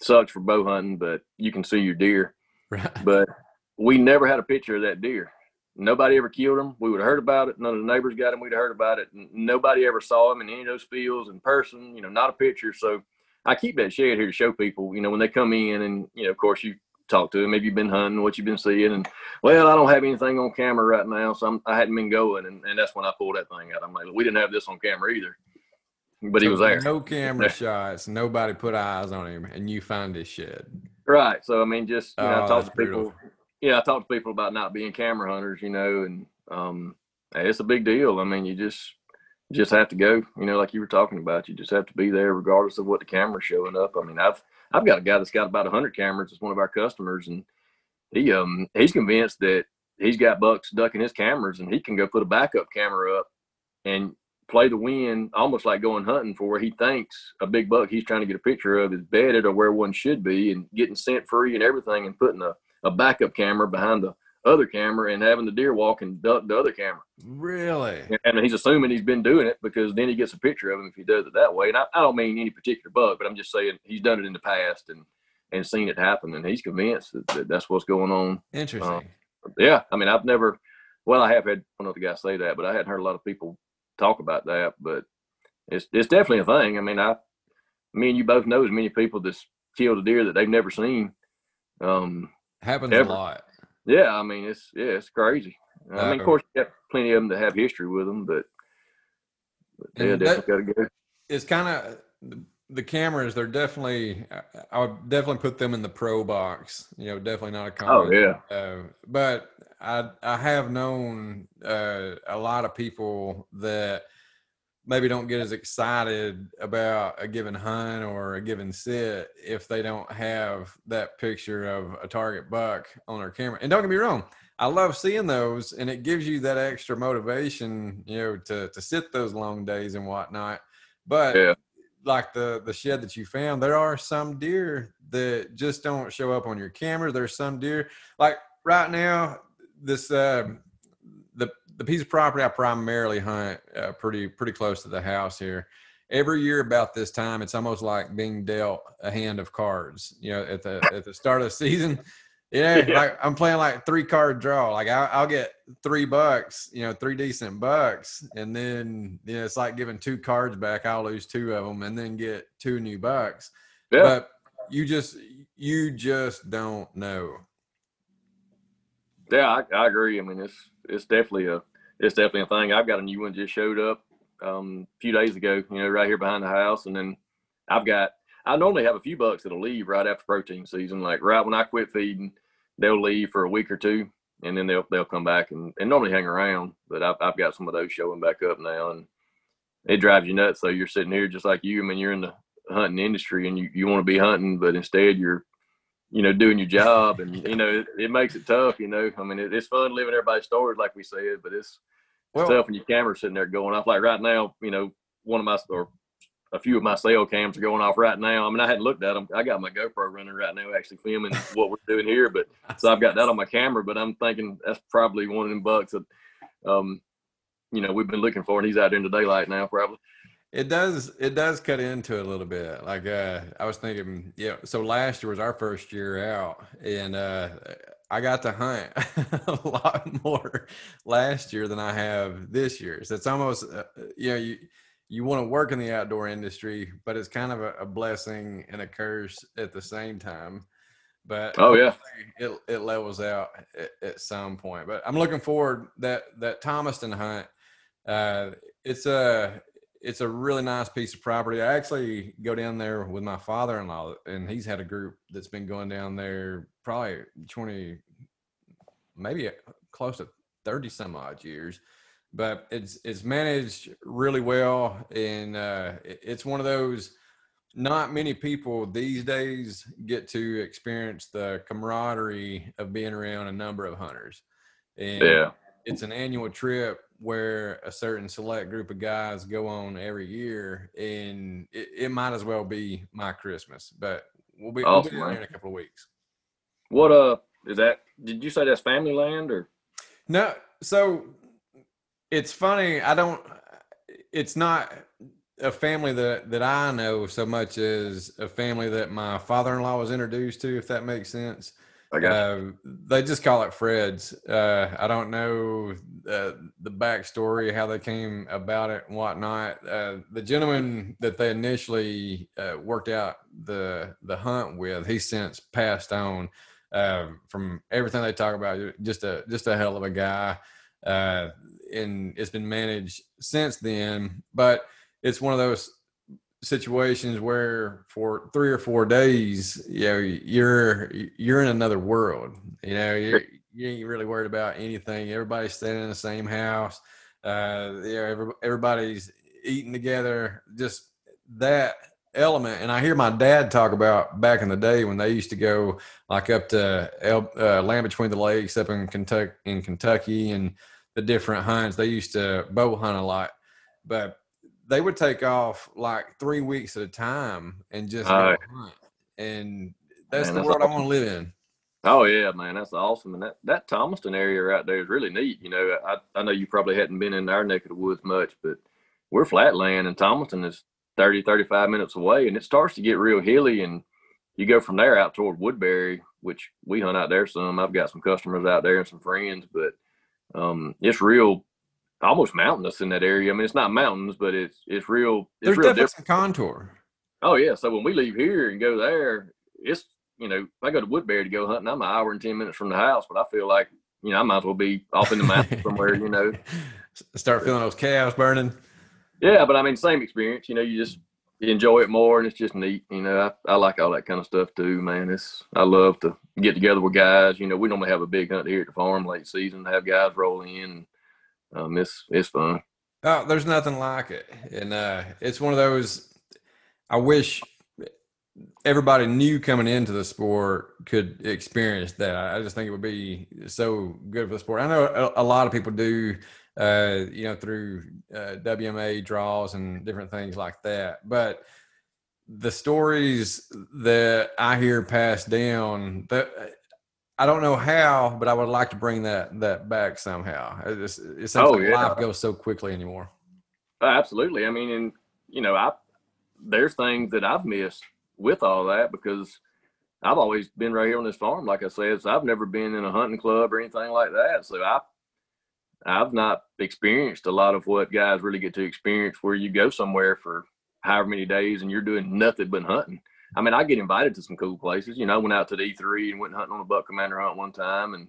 Sucks for bow hunting, but you can see your deer. Right. But we never had a picture of that deer. Nobody ever killed him. We would have heard about it. None of the neighbors got him. We'd have heard about it. Nobody ever saw him in any of those fields in person. You know, not a picture. So I keep that shed here to show people, you know, when they come in and, you know, of course you talk to them, maybe you've been hunting, what you've been seeing. And, well, I don't have anything on camera right now. So I'm, I hadn't been going. And, and that's when I pulled that thing out. I'm like, we didn't have this on camera either. But he was there. No camera shots. Nobody put eyes on him, and you find his shed. Right. So, I mean, just, you know, Oh, I talk to that's brutal. people. Yeah. I talk to people about not being camera hunters, you know, and, um, it's a big deal. I mean, you just, just have to go, you know, like you were talking about. You just have to be there regardless of what the camera's showing up. I mean, I've I've got a guy that's got about hundred cameras. It's one of our customers, and he um he's convinced that he's got bucks ducking his cameras, and he can go put a backup camera up and play the wind, almost like going hunting for where he thinks a big buck he's trying to get a picture of is bedded or where one should be, and getting scent free and everything, and putting a, a backup camera behind the other camera and having the deer walk and duck the other camera. Really? And he's assuming he's been doing it because then he gets a picture of him if he does it that way. And I, I don't mean any particular bug, but I'm just saying he's done it in the past and and seen it happen, and he's convinced that, that that's what's going on. Interesting. Yeah, I mean, I've never, well, I have had one other guy say that, but I hadn't heard a lot of people talk about that. But it's it's definitely a thing. I mean, I, me and you both know as many people that's killed a deer that they've never seen. Um, Happens ever. a lot. Yeah, I mean, it's yeah, it's crazy. I mean, of course, you got plenty of them that have history with them, but, but yeah, definitely got to go. It's kind of the cameras. They're definitely. I- would definitely put them in the pro box. You know, definitely not a Oh yeah, Uh, but I I have known uh, a lot of people that maybe don't get as excited about a given hunt or a given sit if they don't have that picture of a target buck on their camera. And don't get me wrong, I love seeing those, and it gives you that extra motivation, you know, to to sit those long days and whatnot. But Yeah. like the the shed that you found, there are some deer that just don't show up on your camera. There's some deer like right now. This uh, the piece of property I primarily hunt uh, pretty pretty close to the house here. Every year about this time, it's almost like being dealt a hand of cards. You know, at the at the start of the season, yeah, Yeah. like I'm playing like three card draw. Like I, I'll get three bucks, you know, three decent bucks, and then you know it's like giving two cards back. I'll lose two of them, and then get two new bucks. yeah. But you just you just don't know. Yeah, I, I agree. I mean, it's it's definitely a it's definitely a thing. I've got a new one just showed up um, a few days ago. You know, right here behind the house, and then I've got I normally have a few bucks that'll leave right after protein season. Like right when I quit feeding, they'll leave for a week or two, and then they'll they'll come back and, and normally hang around. But I've I've got some of those showing back up now, and it drives you nuts. So you're sitting here just like you. I mean, you're in the hunting industry, and you you want to be hunting, but instead you're you know, doing your job, and you know, it, it makes it tough. You know, I mean, it, it's fun living everybody's stories, like we said, but it's, Well- it's tough when your camera's sitting there going off. Like right now, you know, one of my or a few of my cell cams are going off right now. I mean, I hadn't looked at them. I got my GoPro running right now, actually filming what we're doing here, but so I've got that on my camera. But I'm thinking that's probably one of them bucks that, um, you know, we've been looking for, and he's out there in the daylight now, probably. It does. It does cut into it a little bit. Like uh, I was thinking, yeah. So last year was our first year out, and uh, I got to hunt a lot more last year than I have this year. So it's almost, uh, you know, you you want to work in the outdoor industry, but it's kind of a, a blessing and a curse at the same time but Oh yeah, it it levels out at, at some point. But I'm looking forward that that Thomaston hunt. Uh, it's a it's a really nice piece of property. I actually go down there with my father-in-law, and he's had a group that's been going down there probably 20, maybe close to 30 some odd years. But it's it's managed really well, and uh, it's one of those. Not many people these days get to experience the camaraderie of being around a number of hunters. And yeah, it's an annual trip where a certain select group of guys go on every year, and it, it might as well be my Christmas. But we'll be, we'll be there in a couple of weeks. what uh is that? Did you say that's family land or? No, so it's funny. I don't. It's not a family that that I know so much as a family that my father-in-law was introduced to, if that makes sense. I. Uh, they just call it Fred's. Uh, I don't know uh, the backstory, how they came about it and whatnot. Uh, the gentleman that they initially uh, worked out the the hunt with, he's since passed on. Uh, from everything they talk about, just a just a hell of a guy, uh, and it's been managed since then. But it's one of those situations where for three or four days, you know, you're you're in another world. You know, you're, you ain't really worried about anything. Everybody's staying in the same house. Uh, you know, every, everybody's eating together. Just that element. And I hear my dad talk about back in the day when they used to go like up to El, uh, Land Between the Lakes up in Kentucky, in Kentucky, and the different hunts. They used to bow hunt a lot, but they would take off like three weeks at a time and just go Alright. hunt. And that's Man, the that's world I want to live in. Oh yeah, man, that's awesome. And that that Thomaston area right there is really neat. You know, I I know you probably hadn't been in our neck of the woods much, but we're flatland and Thomaston is 30, 35 minutes away, and it starts to get real hilly, and you go from there out toward Woodbury, which we hunt out there some. I've got some customers out there and some friends, but um, it's real, almost mountainous in that area. I mean, it's not mountains, but it's it's real. It's There's real definitely different. some contour. Oh yeah. So when we leave here and go there, it's you know, if I go to Woodbury to go hunting, I'm an hour and ten minutes from the house, but I feel like, you know, I might as well be off in the mountains somewhere, you know. Start feeling those calves burning. Yeah, but I mean same experience, you know, you just enjoy it more and it's just neat. You know, I, I like all that kind of stuff too, man. It's I love to get together with guys. You know, we normally have a big hunt here at the farm late season, have guys roll in. Um it's it's fun. Oh, there's nothing like it. And uh, it's one of those I wish everybody new coming into the sport could experience that. I just think it would be so good for the sport. I know a, a lot of people do, uh, you know, through uh, WMA draws and different things like that. But the stories that I hear passed down, that I don't know how, but I would like to bring that that back somehow. It, just, it seems Oh, like yeah. life goes so quickly anymore. Uh, Absolutely. I mean, and you know, I there's things that I've missed with all that because I've always been right here on this farm, like I said. So I've never been in a hunting club or anything like that. So I I've not experienced a lot of what guys really get to experience where you go somewhere for however many days and you're doing nothing but hunting. I mean, I get invited to some cool places. You know, I went out to the E3 and went hunting on a buck commander hunt one time, and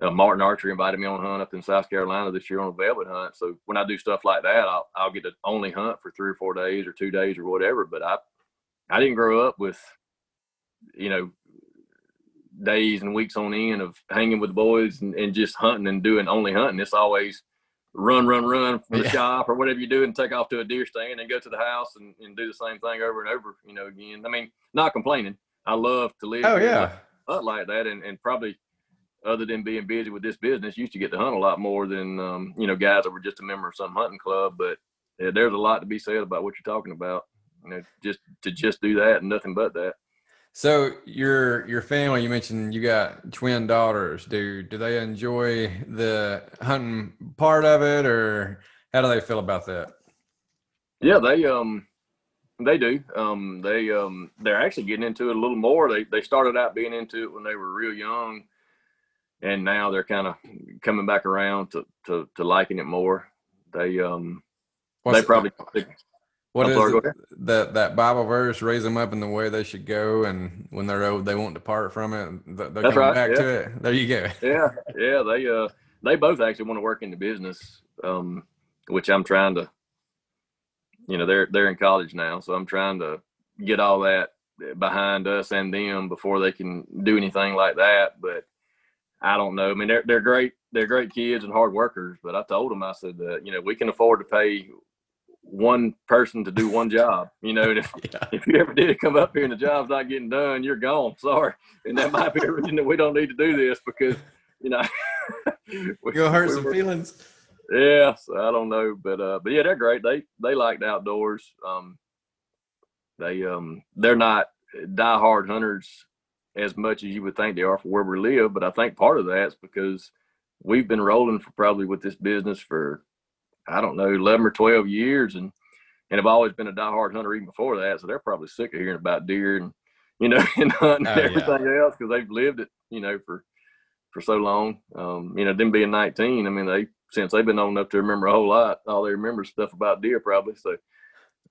uh, Martin Archery invited me on a hunt up in South Carolina this year on a velvet hunt. So when I do stuff like that, I'll, I'll get to only hunt for three or four days or two days or whatever. But I, I didn't grow up with, you know, days and weeks on end of hanging with boys and, and just hunting and doing only hunting. It's always run, run, run from the Yeah. shop or whatever you do and take off to a deer stand and go to the house and, and do the same thing over and over, you know, again. I mean, not complaining. I love to live Oh yeah. like- like that and, and probably other than being busy with this business used to get to hunt a lot more than um, you know guys that were just a member of some hunting club but yeah, there's a lot to be said about what you're talking about you know just to just do that and nothing but that So your your family, you mentioned you got twin daughters. Do do they enjoy the hunting part of it, or how do they feel about that? yeah they um they do um they um they're actually getting into it a little more they they started out being into it when they were real young and now they're kind of coming back around to, to to liking it more they um What's they probably What is it, that that Bible verse? Raise them up in the way they should go, and when they're old, they won't depart from it. They'll That's coming right, back yeah. to it. There you go. yeah, yeah. They uh they both actually want to work in the business, um, which I'm trying to. You know, they're they're in college now, so I'm trying to get all that behind us and them before they can do anything like that. But I don't know. I mean, they're they're great. They're great kids and hard workers. But I told them, I said that you know we can afford to pay one person to do one job. You know, and if Yeah. if you ever did come up here and the job's not getting done, you're gone. Sorry. And that might be a reason that we don't need to do this because, you know, we, You'll hurt we some were- feelings. Yeah, so I don't know, but uh, but yeah, they're great. They they like the outdoors. Um, they um they're not diehard hunters as much as you would think they are for where we live, but I think part of that's because we've been rolling for probably with this business for I don't know eleven or twelve years, and and have always been a diehard hunter even before that. So they're probably sick of hearing about deer and you know and hunting Oh, and yeah. everything else because they've lived it, you know, for for so long. Um, you know, them being 19, I mean, they since they've been old enough to remember a whole lot, all they remember is stuff about deer probably. So,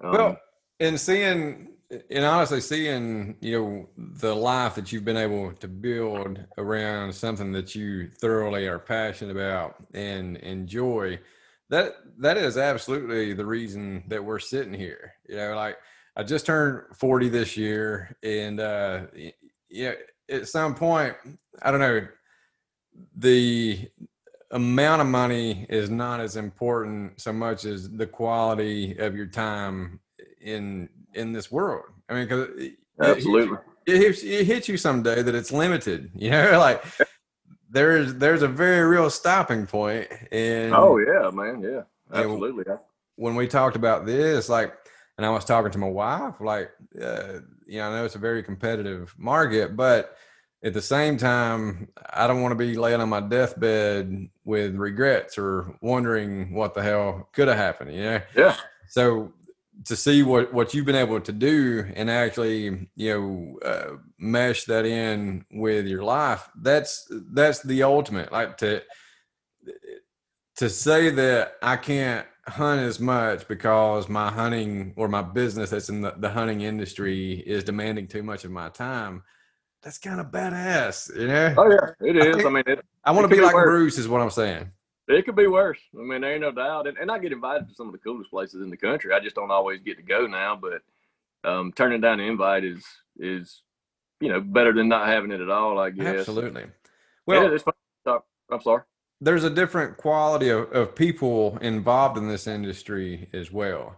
um, Well, and seeing, and honestly, seeing, you know, the life that you've been able to build around something that you thoroughly are passionate about and enjoy, that that is absolutely the reason that we're sitting here. You know, like I just turned 40 this year, and uh, yeah, at some point, I don't know, the amount of money is not as important so much as the quality of your time in in this world. I mean, because absolutely. it hits, it hits you someday that it's limited. You know, like there's there's a very real stopping. And Oh yeah, man. Yeah, Yeah, absolutely. when we talked about this, like, and I was talking to my wife, like, uh, you know, I know it's a very competitive market, but at the same time, I don't want to be laying on my deathbed with regrets or wondering what the hell could have happened. You know, yeah, so to see what what you've been able to do and actually you know uh, mesh that in with your life that's that's the ultimate like to to say that i can't hunt as much because my hunting or my business that's in the, the hunting industry is demanding too much of my time that's kind of badass you know Oh yeah, it I is. I, mean, it, i want to be be like worse. bruce is what i'm saying it could be worse. I mean, there ain't no doubt. And, and I get invited to some of the coolest places in the country. I just don't always get to go now. But um, turning down an invite is is you know better than not having it at all. I guess. absolutely Well, it's fun. I'm sorry. there's a different quality of, of people involved in this industry as well.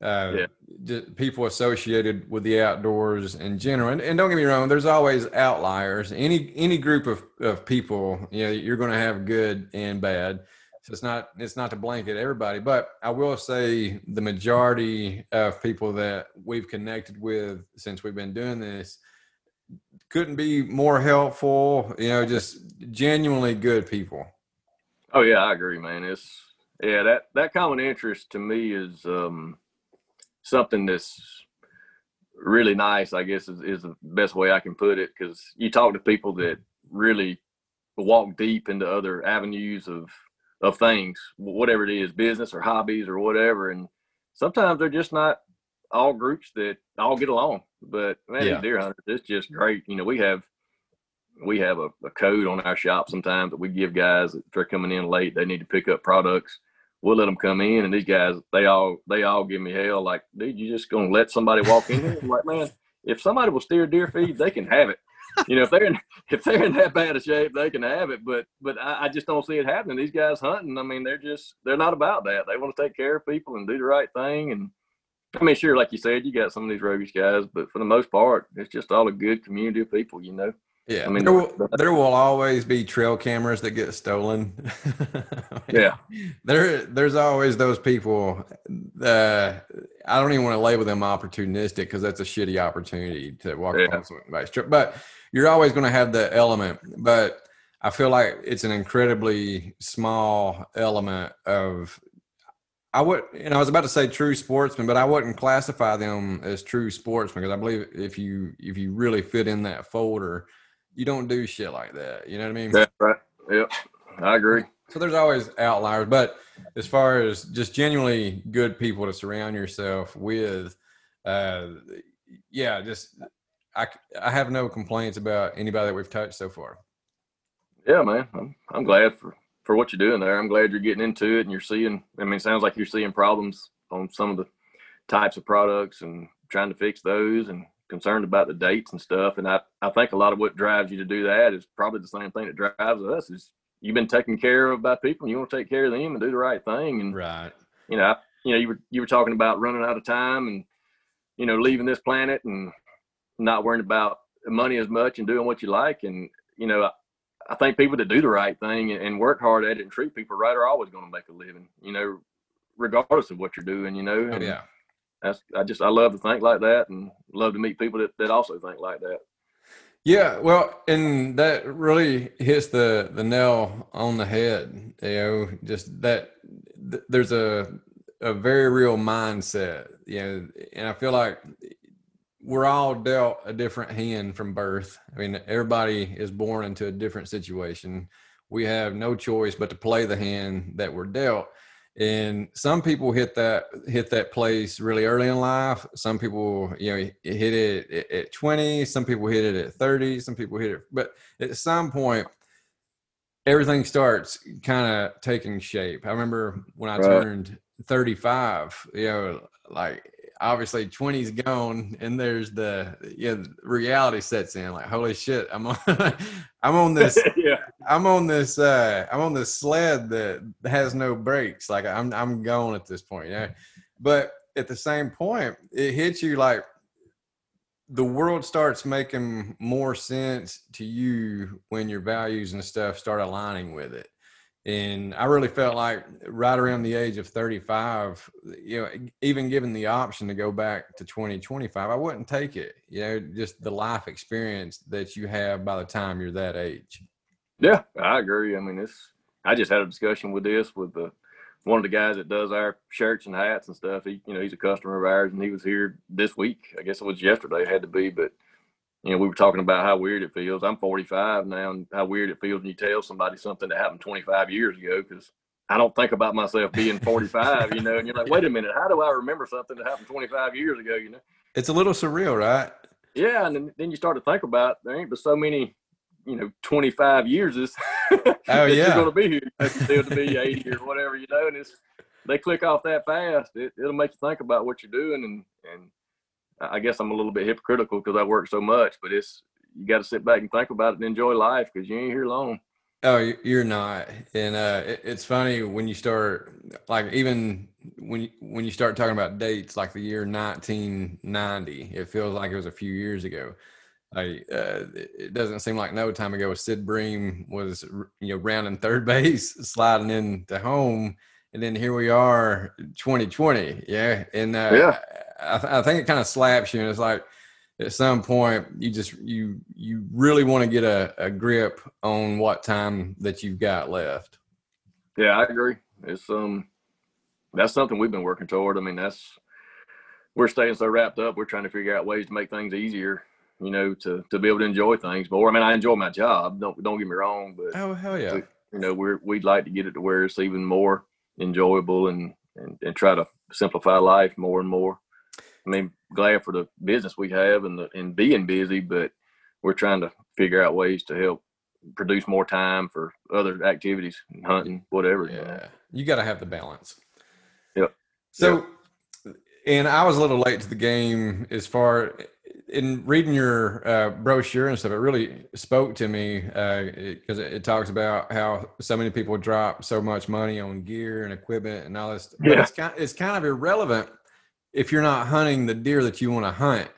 Uh, Yeah. ju- people associated with the outdoors in general. And, and don't get me wrong, there's always outliers. Any any group of, of people, you know, you're going to have good and bad. So it's not it's not to blanket everybody, but I will say the majority of people that we've connected with since we've been doing this couldn't be more helpful. You know, just genuinely good people. Oh yeah, I agree, man. It's yeah that that common interest to me is um, something that's really nice. I guess is, is the best way I can put it because you talk to people that really walk deep into other avenues of of things, whatever it is, business or hobbies or whatever, and sometimes they're just not all groups that all get along. But man, Yeah. deer hunters, it's just great. You know, we have we have a, a code on our shop sometimes that we give guys if they're coming in late, they need to pick up products. We'll let them come in, and these guys, they all they all give me hell. Like, dude, you just gonna let somebody walk in here? I'm like, man, if somebody will steer deer feed, they can have it. You know, if they're in if they're in that bad of shape, they can have it. But but I, I just don't see it happening. These guys hunting, I mean, they're just they're not about that. They want to take care of people and do the right thing. And I mean, sure, like you said, you got some of these roguish guys, but for the most part, it's just all a good community of people. You know. Yeah, I mean, there, will, the- there will always be trail cameras that get stolen. Yeah. there, there's always those people. Uh, I don't even want to label them opportunistic because that's a shitty opportunity to walk Yeah. up on somebody's trip. But you're always going to have the element. But I feel like it's an incredibly small element of. I would, and I was about to say true sportsmen, but I wouldn't classify them as true sportsmen because I believe if you if you really fit in that folder, you don't do shit like that. You know what I mean? That's right. Yep. I agree. So there's always outliers, but as far as just genuinely good people to surround yourself with, uh, yeah, just I I have no complaints about anybody that we've touched so far. Yeah, man, I'm I'm glad for for what you're doing there. I'm glad you're getting into it and you're seeing. I mean, it sounds like you're seeing problems on some of the types of products and trying to fix those and concerned about the dates and stuff. And I, I think a lot of what drives you to do that is probably the same thing that drives us is you've been taken care of by people and you want to take care of them and do the right thing. And, right. you know, I, you know, you were, you were talking about running out of time and, you know, leaving this planet and not worrying about money as much and doing what you like. And, you know, I, I think people that do the right thing and work hard at it and treat people right are always going to make a living, you know, regardless of what you're doing, you know? Oh, yeah that's I just I love to think like that and love to meet people that, that also think like that. Yeah, well, and that really hits the the nail on the head. You know, just that th- there's a a very real mindset. You know, and I feel like we're all dealt a different hand from birth. I mean, everybody is born into a different situation. We have no choice but to play the hand that we're dealt and some people hit that hit that place really early in life. Some people you know hit it at 20 some people hit it at 30 some people hit it but at some point everything starts kind of taking shape. I remember when i right. turned 35 you know like obviously 20's gone and there's the yeah reality sets in like holy shit i'm on i'm on this yeah i'm on this uh i'm on this sled that has no brakes like i'm i'm going at this point yeah but at the same point it hits you like the world starts making more sense to you when your values and stuff start aligning with it and I really felt like right around the age of 35, you know, even given the option to go back to 2025, I wouldn't take it. You know, just the life experience that you have by the time you're that age. Yeah, I agree. I mean, it's, I just had a discussion with this with the, one of the guys that does our shirts and hats and stuff. He, you know, he's a customer of ours and he was here this week. I guess it was yesterday, it had to be, but you know, we were talking about how weird it feels. I'm 45 now, and how weird it feels when you tell somebody something that happened 25 years ago. Because I don't think about myself being 45, you know. And you're like, wait a minute, how do I remember something that happened 25 years ago? You know, it's a little surreal, right? Yeah, and then, then you start to think about there ain't but so many, you know, 25 years is. oh yeah, you're going to be here still to be 80 or whatever, you know. And it's they click off that fast. It, it'll make you think about what you're doing and and I guess I'm a little bit hypocritical because I work so much, but it's you got to sit back and think about it and enjoy life because you ain't here long. Oh, you're not, and uh, it, it's funny when you start like even when you, when you start talking about dates like the year 1990, it feels like it was a few years ago. Like uh, it doesn't seem like no time ago. Sid Bream was you know rounding third base, sliding into home, and then here we are, 2020. Yeah, and uh, yeah I, th- I think it kind of slaps you, and it's like at some point you just you you really want to get a, a grip on what time that you've got left. Yeah, I agree. It's um that's something we've been working toward. I mean, that's we're staying so wrapped up. We're trying to figure out ways to make things easier, you know, to to be able to enjoy things more. I mean, I enjoy my job. Don't don't get me wrong, but oh hell yeah, we, you know, we're we'd like to get it to where it's even more enjoyable and and, and try to simplify life more and more. I mean, glad for the business we have and the and being busy, but we're trying to figure out ways to help produce more time for other activities, hunting, whatever. Yeah, you got to have the balance. Yep. So, yep. and I was a little late to the game as far in reading your uh, brochure and stuff. It really spoke to me because uh, it, it, talks about how so many people drop so much money on gear and equipment and all this. Yeah. It's kind, it's kind of irrelevant if you're not hunting the deer that you want to hunt.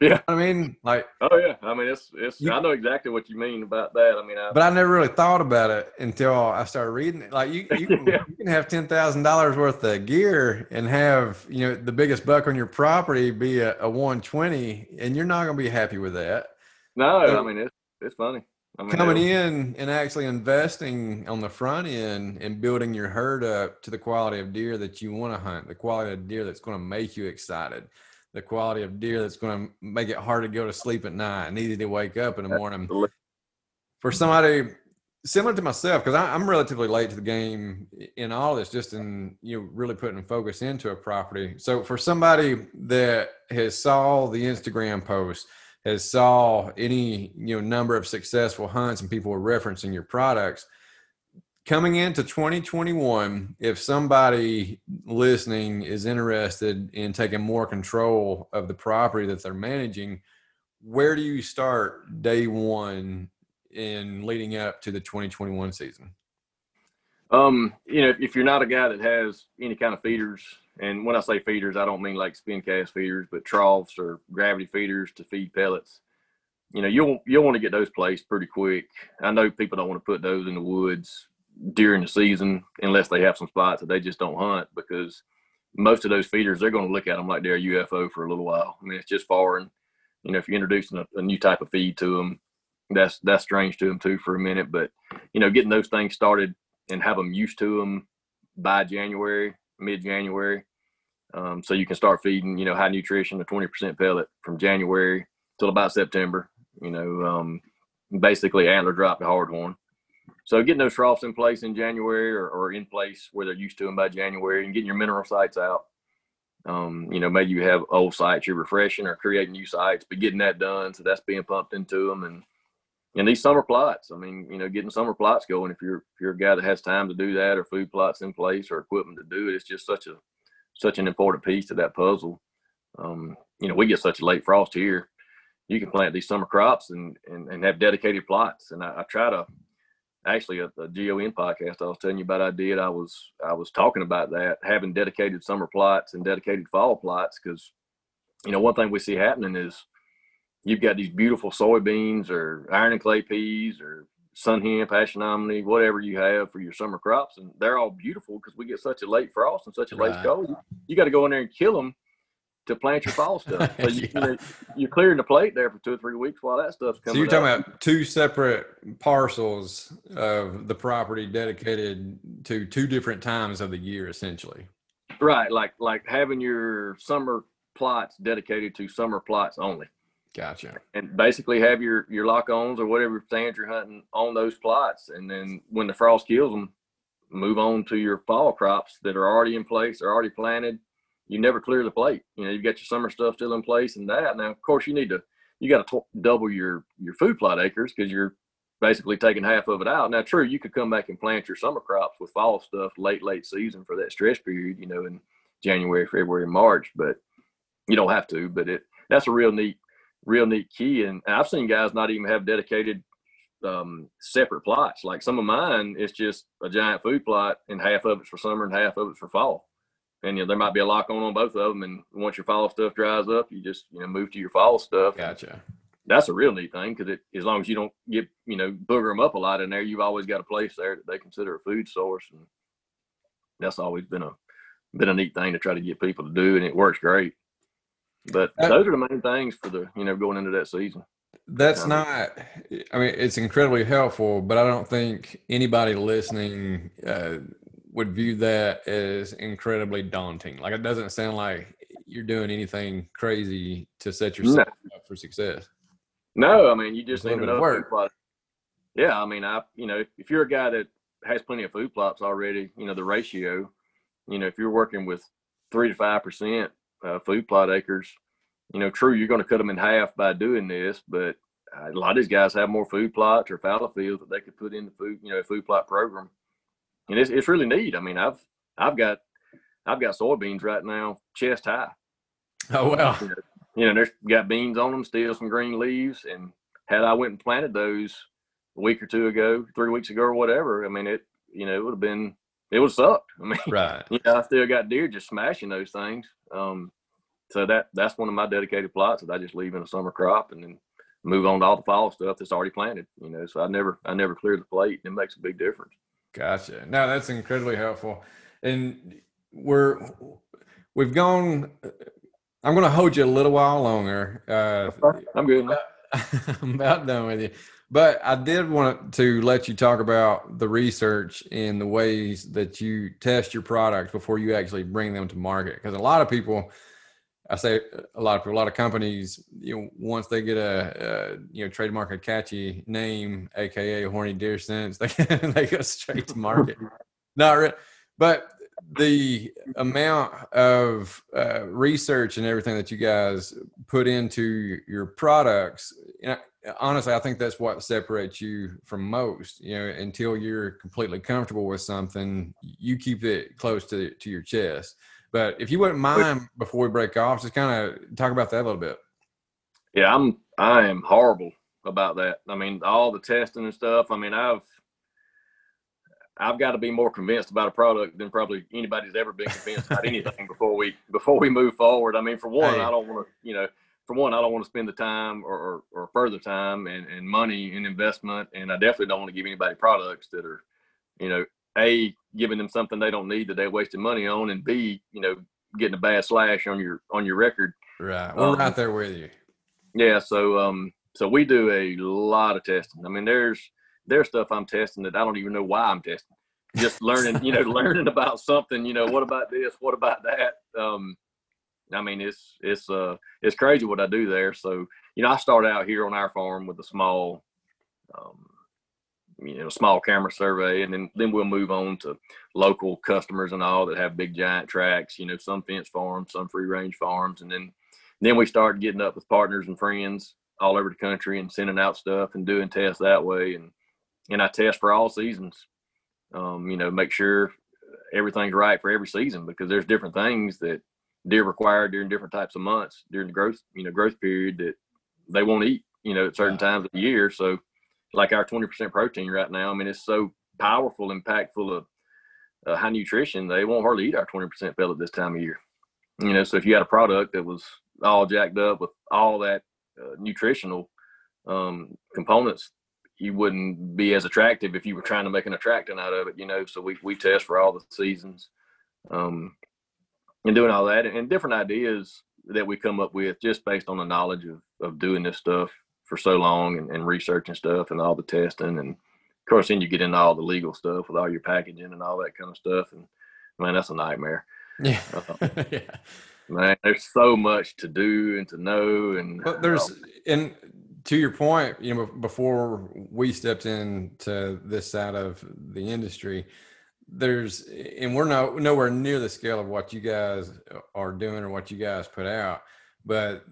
Yeah, I mean, like, oh yeah, I mean, it's it's. You, I know exactly what you mean about that. I mean, I, but I never really thought about it until I started reading it. Like, you you can, yeah. you can have ten thousand dollars worth of gear and have you know the biggest buck on your property be a, a one twenty, and you're not going to be happy with that. No, so, I mean it's it's funny. I mean, coming in and actually investing on the front end and building your herd up to the quality of deer that you want to hunt, the quality of deer that's going to make you excited, the quality of deer that's going to make it hard to go to sleep at night and easy to wake up in the morning. For somebody similar to myself because I'm relatively late to the game in all this, just in you know really putting focus into a property. So for somebody that has saw the Instagram post, has saw any you know number of successful hunts, and people are referencing your products. Coming into 2021, if somebody listening is interested in taking more control of the property that they're managing, where do you start day one in leading up to the 2021 season? Um, you know, if you're not a guy that has any kind of feeders, and when I say feeders, I don't mean like spin cast feeders, but troughs or gravity feeders to feed pellets. You know, you'll you'll want to get those placed pretty quick. I know people don't want to put those in the woods during the season unless they have some spots that they just don't hunt because most of those feeders they're going to look at them like they're a UFO for a little while. I mean, it's just foreign. You know, if you're introducing a, a new type of feed to them, that's that's strange to them too for a minute. But you know, getting those things started and have them used to them by January, mid January, um, so you can start feeding you know high nutrition, a twenty percent pellet from January till about September. You know, um, basically antler drop to hardhorn. So getting those troughs in place in January or, or, in place where they're used to them by January and getting your mineral sites out. Um, you know, maybe you have old sites you're refreshing or creating new sites, but getting that done. So that's being pumped into them and and these summer plots. I mean, you know, getting summer plots going. If you're if you're a guy that has time to do that, or food plots in place, or equipment to do it, it's just such a such an important piece to that puzzle. Um, you know, we get such a late frost here. You can plant these summer crops and and, and have dedicated plots. And I, I try to actually a, a GON podcast I was telling you about I did. I was I was talking about that having dedicated summer plots and dedicated fall plots because you know one thing we see happening is you've got these beautiful soybeans or iron and clay peas or sun hemp, anemone, whatever you have for your summer crops, and they're all beautiful because we get such a late frost and such a late cold. You, you got to go in there and kill them to plant your fall stuff. So you, yeah. you are clearing the plate there for two or three weeks while that stuff's coming. So you're talking up. about two separate parcels of the property dedicated to two different times of the year, essentially. Right, like like having your summer plots dedicated to summer plots only. Gotcha. And basically have your your lock ons or whatever stands you're hunting on those plots, and then when the frost kills them, move on to your fall crops that are already in place, they're already planted. You never clear the plate. You know, you've got your summer stuff still in place and that. Now, of course, you need to you got to t- double your your food plot acres because you're basically taking half of it out. Now, true, you could come back and plant your summer crops with fall stuff late late season for that stress period. You know, in January, February, March, but you don't have to. But it that's a real neat real neat key. And I've seen guys not even have dedicated um, separate plots. Like some of mine, it's just a giant food plot, and half of it's for summer and half of it's for fall. And you know, there might be a lock on on both of them. And once your fall stuff dries up, you just you know move to your fall stuff. Gotcha. That's a real neat thing because as long as you don't get you know booger them up a lot in there, you've always got a place there that they consider a food source, and that's always been a been a neat thing to try to get people to do, and it works great. But uh, those are the main things for the you know going into that season. That's um, not. I mean, it's incredibly helpful, but I don't think anybody listening uh, would view that as incredibly daunting. Like it doesn't sound like you're doing anything crazy to set yourself no. up for success. No, I mean you just need to work. Plot. Yeah, I mean I you know if you're a guy that has plenty of food plots already, you know the ratio, you know if you're working with three to five percent uh, food plot acres. You know, true, you're going to cut them in half by doing this, but a lot of these guys have more food plots or fallow fields that they could put in the food, you know, food plot program, and it's it's really neat. I mean, I've I've got I've got soybeans right now chest high. Oh well. You know, you know, there's got beans on them, still some green leaves, and had I went and planted those a week or two ago, three weeks ago, or whatever, I mean, it you know it would have been it would have sucked. I mean, right. You know, I still got deer just smashing those things. Um, so that that's one of my dedicated plots that I just leave in a summer crop and then move on to all the fall stuff that's already planted. You know, so I never I never clear the plate. And it makes a big difference. Gotcha. No, that's incredibly helpful. And we're we've gone. I'm going to hold you a little while longer. Uh, I'm good. I'm about done with you. But I did want to let you talk about the research and the ways that you test your products before you actually bring them to market. Because a lot of people I say a lot of a lot of companies, you know, once they get a, a you know trademark a catchy name, aka horny deer sense, they they go straight to market. Not but the amount of uh, research and everything that you guys put into your products, you know, honestly, I think that's what separates you from most. You know, until you're completely comfortable with something, you keep it close to to your chest. But if you wouldn't mind, before we break off, just kind of talk about that a little bit. Yeah, I'm I am horrible about that. I mean, all the testing and stuff. I mean, I've I've got to be more convinced about a product than probably anybody's ever been convinced about anything before we before we move forward. I mean, for one, hey. I don't want to, you know, for one, I don't want to spend the time or, or, or further time and, and money and investment, and I definitely don't want to give anybody products that are, you know, a giving them something they don't need that they wasted money on, and b you know getting a bad slash on your on your record. Right, we're um, right there with you. Yeah, so um, so we do a lot of testing. I mean, there's there's stuff I'm testing that I don't even know why I'm testing. Just learning, you know, learning about something. You know, what about this? What about that? Um, I mean, it's it's uh it's crazy what I do there. So you know, I start out here on our farm with a small um, you know small camera survey and then then we'll move on to local customers and all that have big giant tracks you know some fence farms some free range farms and then then we start getting up with partners and friends all over the country and sending out stuff and doing tests that way and and i test for all seasons. Um, you know make sure everything's right for every season because there's different things that deer require during different types of months during the growth you know growth period that they won't eat you know at certain times of the year so like our 20% protein right now. I mean, it's so powerful, and impactful of uh, high nutrition. They won't hardly eat our 20% pellet this time of year. You know, so if you had a product that was all jacked up with all that uh, nutritional um, components, you wouldn't be as attractive if you were trying to make an attractant out of it. You know, so we we test for all the seasons, um, and doing all that and different ideas that we come up with just based on the knowledge of of doing this stuff for so long and, and researching stuff and all the testing. And of course then you get into all the legal stuff with all your packaging and all that kind of stuff. And man that's a nightmare. Yeah, uh, yeah. man there's so much to do and to know and but there's and to your point you know before we stepped into this side of the industry there's and we're not nowhere near the scale of what you guys are doing or what you guys put out. But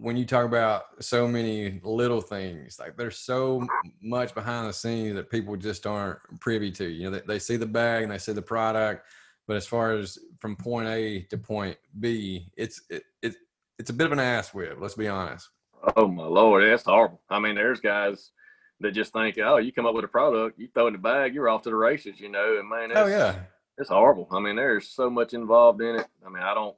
when you talk about so many little things, like there's so much behind the scenes that people just aren't privy to. You know, they, they see the bag and they see the product, but as far as from point A to point B, it's it, it it's a bit of an ass whip. Let's be honest. Oh my lord, that's horrible. I mean, there's guys that just think, oh, you come up with a product, you throw it in the bag, you're off to the races, you know. And man, oh yeah, it's horrible. I mean, there's so much involved in it. I mean, I don't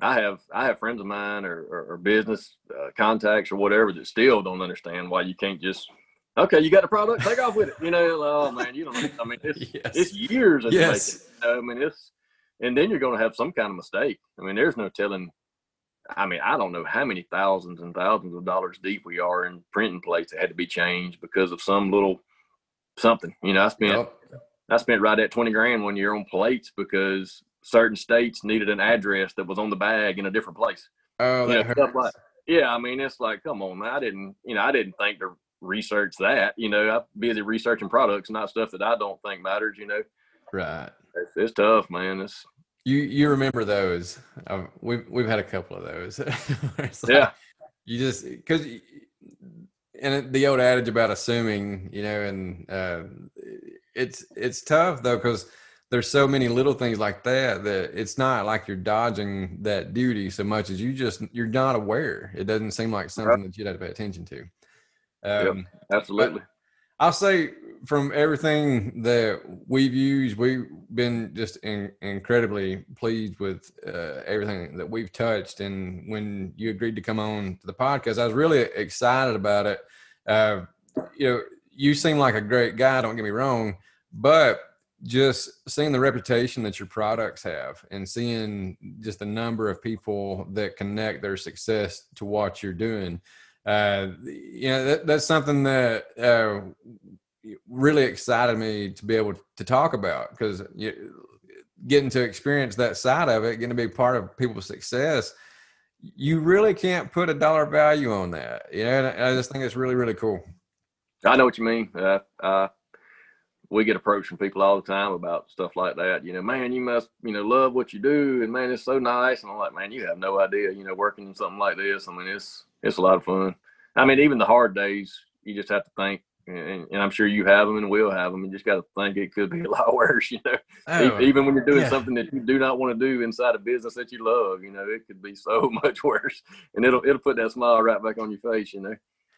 I have I have friends of mine or, or, or business uh, contacts or whatever that still don't understand why you can't just okay you got a product take off with it you know oh man you don't I mean it's yes. it's years yes. Making, you know? I mean it's and then you're going to have some kind of mistake I mean there's no telling I mean I don't know how many thousands and thousands of dollars deep we are in printing plates that had to be changed because of some little something you know I spent yep. I spent right at 20 grand one year on plates because certain states needed an address that was on the bag in a different place. Oh, you know, like, yeah, I mean, it's like, come on, man. I didn't, you know, I didn't think to research that. You know, I'm busy researching products, not stuff that I don't think matters. You know, right? It's, it's tough, man. It's you. You remember those? Uh, we've we've had a couple of those. like yeah. You just because and the old adage about assuming, you know, and uh, it's it's tough though because there's so many little things like that that it's not like you're dodging that duty so much as you just you're not aware. It doesn't seem like something that you'd have to pay attention to. Um, yep, absolutely. I'll say from everything that we've used, we've been just in, incredibly pleased with uh, everything that we've touched. And when you agreed to come on to the podcast, I was really excited about it. Uh, you know, you seem like a great guy. Don't get me wrong, but just seeing the reputation that your products have and seeing just the number of people that connect their success to what you're doing uh, you know that, that's something that uh, really excited me to be able to talk about because getting to experience that side of it getting to be part of people's success you really can't put a dollar value on that. You know, I just think it's really, really cool. I know what you mean. Uh, uh, we get approached from people all the time about stuff like that. You know, man, you must, you know, love what you do, and man, it's so nice. And I'm like, man, you have no idea. You know, working in something like this, I mean, it's it's a lot of fun. I mean, even the hard days, you just have to think, and, and I'm sure you have them and we'll have them. You just got to think it could be a lot worse. You know, oh, even when you're doing yeah. something that you do not want to do inside a business that you love, you know, it could be so much worse, and it'll it'll put that smile right back on your face. You know.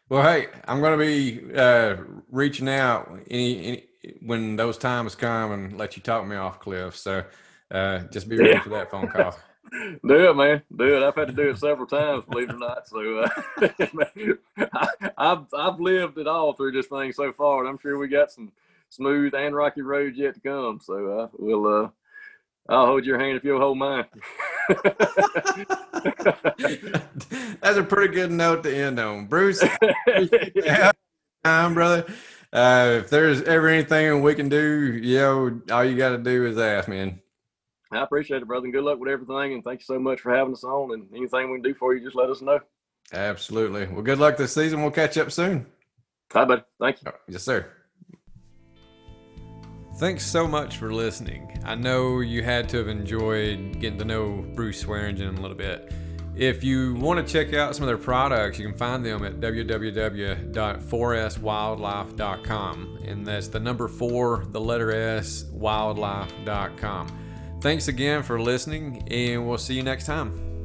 Well, hey, I'm going to be uh, reaching out any, any when those times come and let you talk me off cliff. So uh, just be ready yeah. for that phone call. do it, man. Do it. I've had to do it several times, believe it or not. So uh, I, have I've lived it all through this thing so far, and I'm sure we got some smooth and rocky roads yet to come. So uh, we'll uh, I'll hold your hand if you'll hold mine. That's a pretty good note to end on, Bruce. yeah, time, brother. Uh, if there's ever anything we can do, you know, all you got to do is ask, man. I appreciate it, brother, and good luck with everything. And thank you so much for having us on. And anything we can do for you, just let us know. Absolutely. Well, good luck this season. We'll catch up soon. Hi, buddy. Thank you. Yes, sir. Thanks so much for listening. I know you had to have enjoyed getting to know Bruce Swearingen a little bit. If you want to check out some of their products, you can find them at www.4swildlife.com. And that's the number four, the letter S, wildlife.com. Thanks again for listening, and we'll see you next time.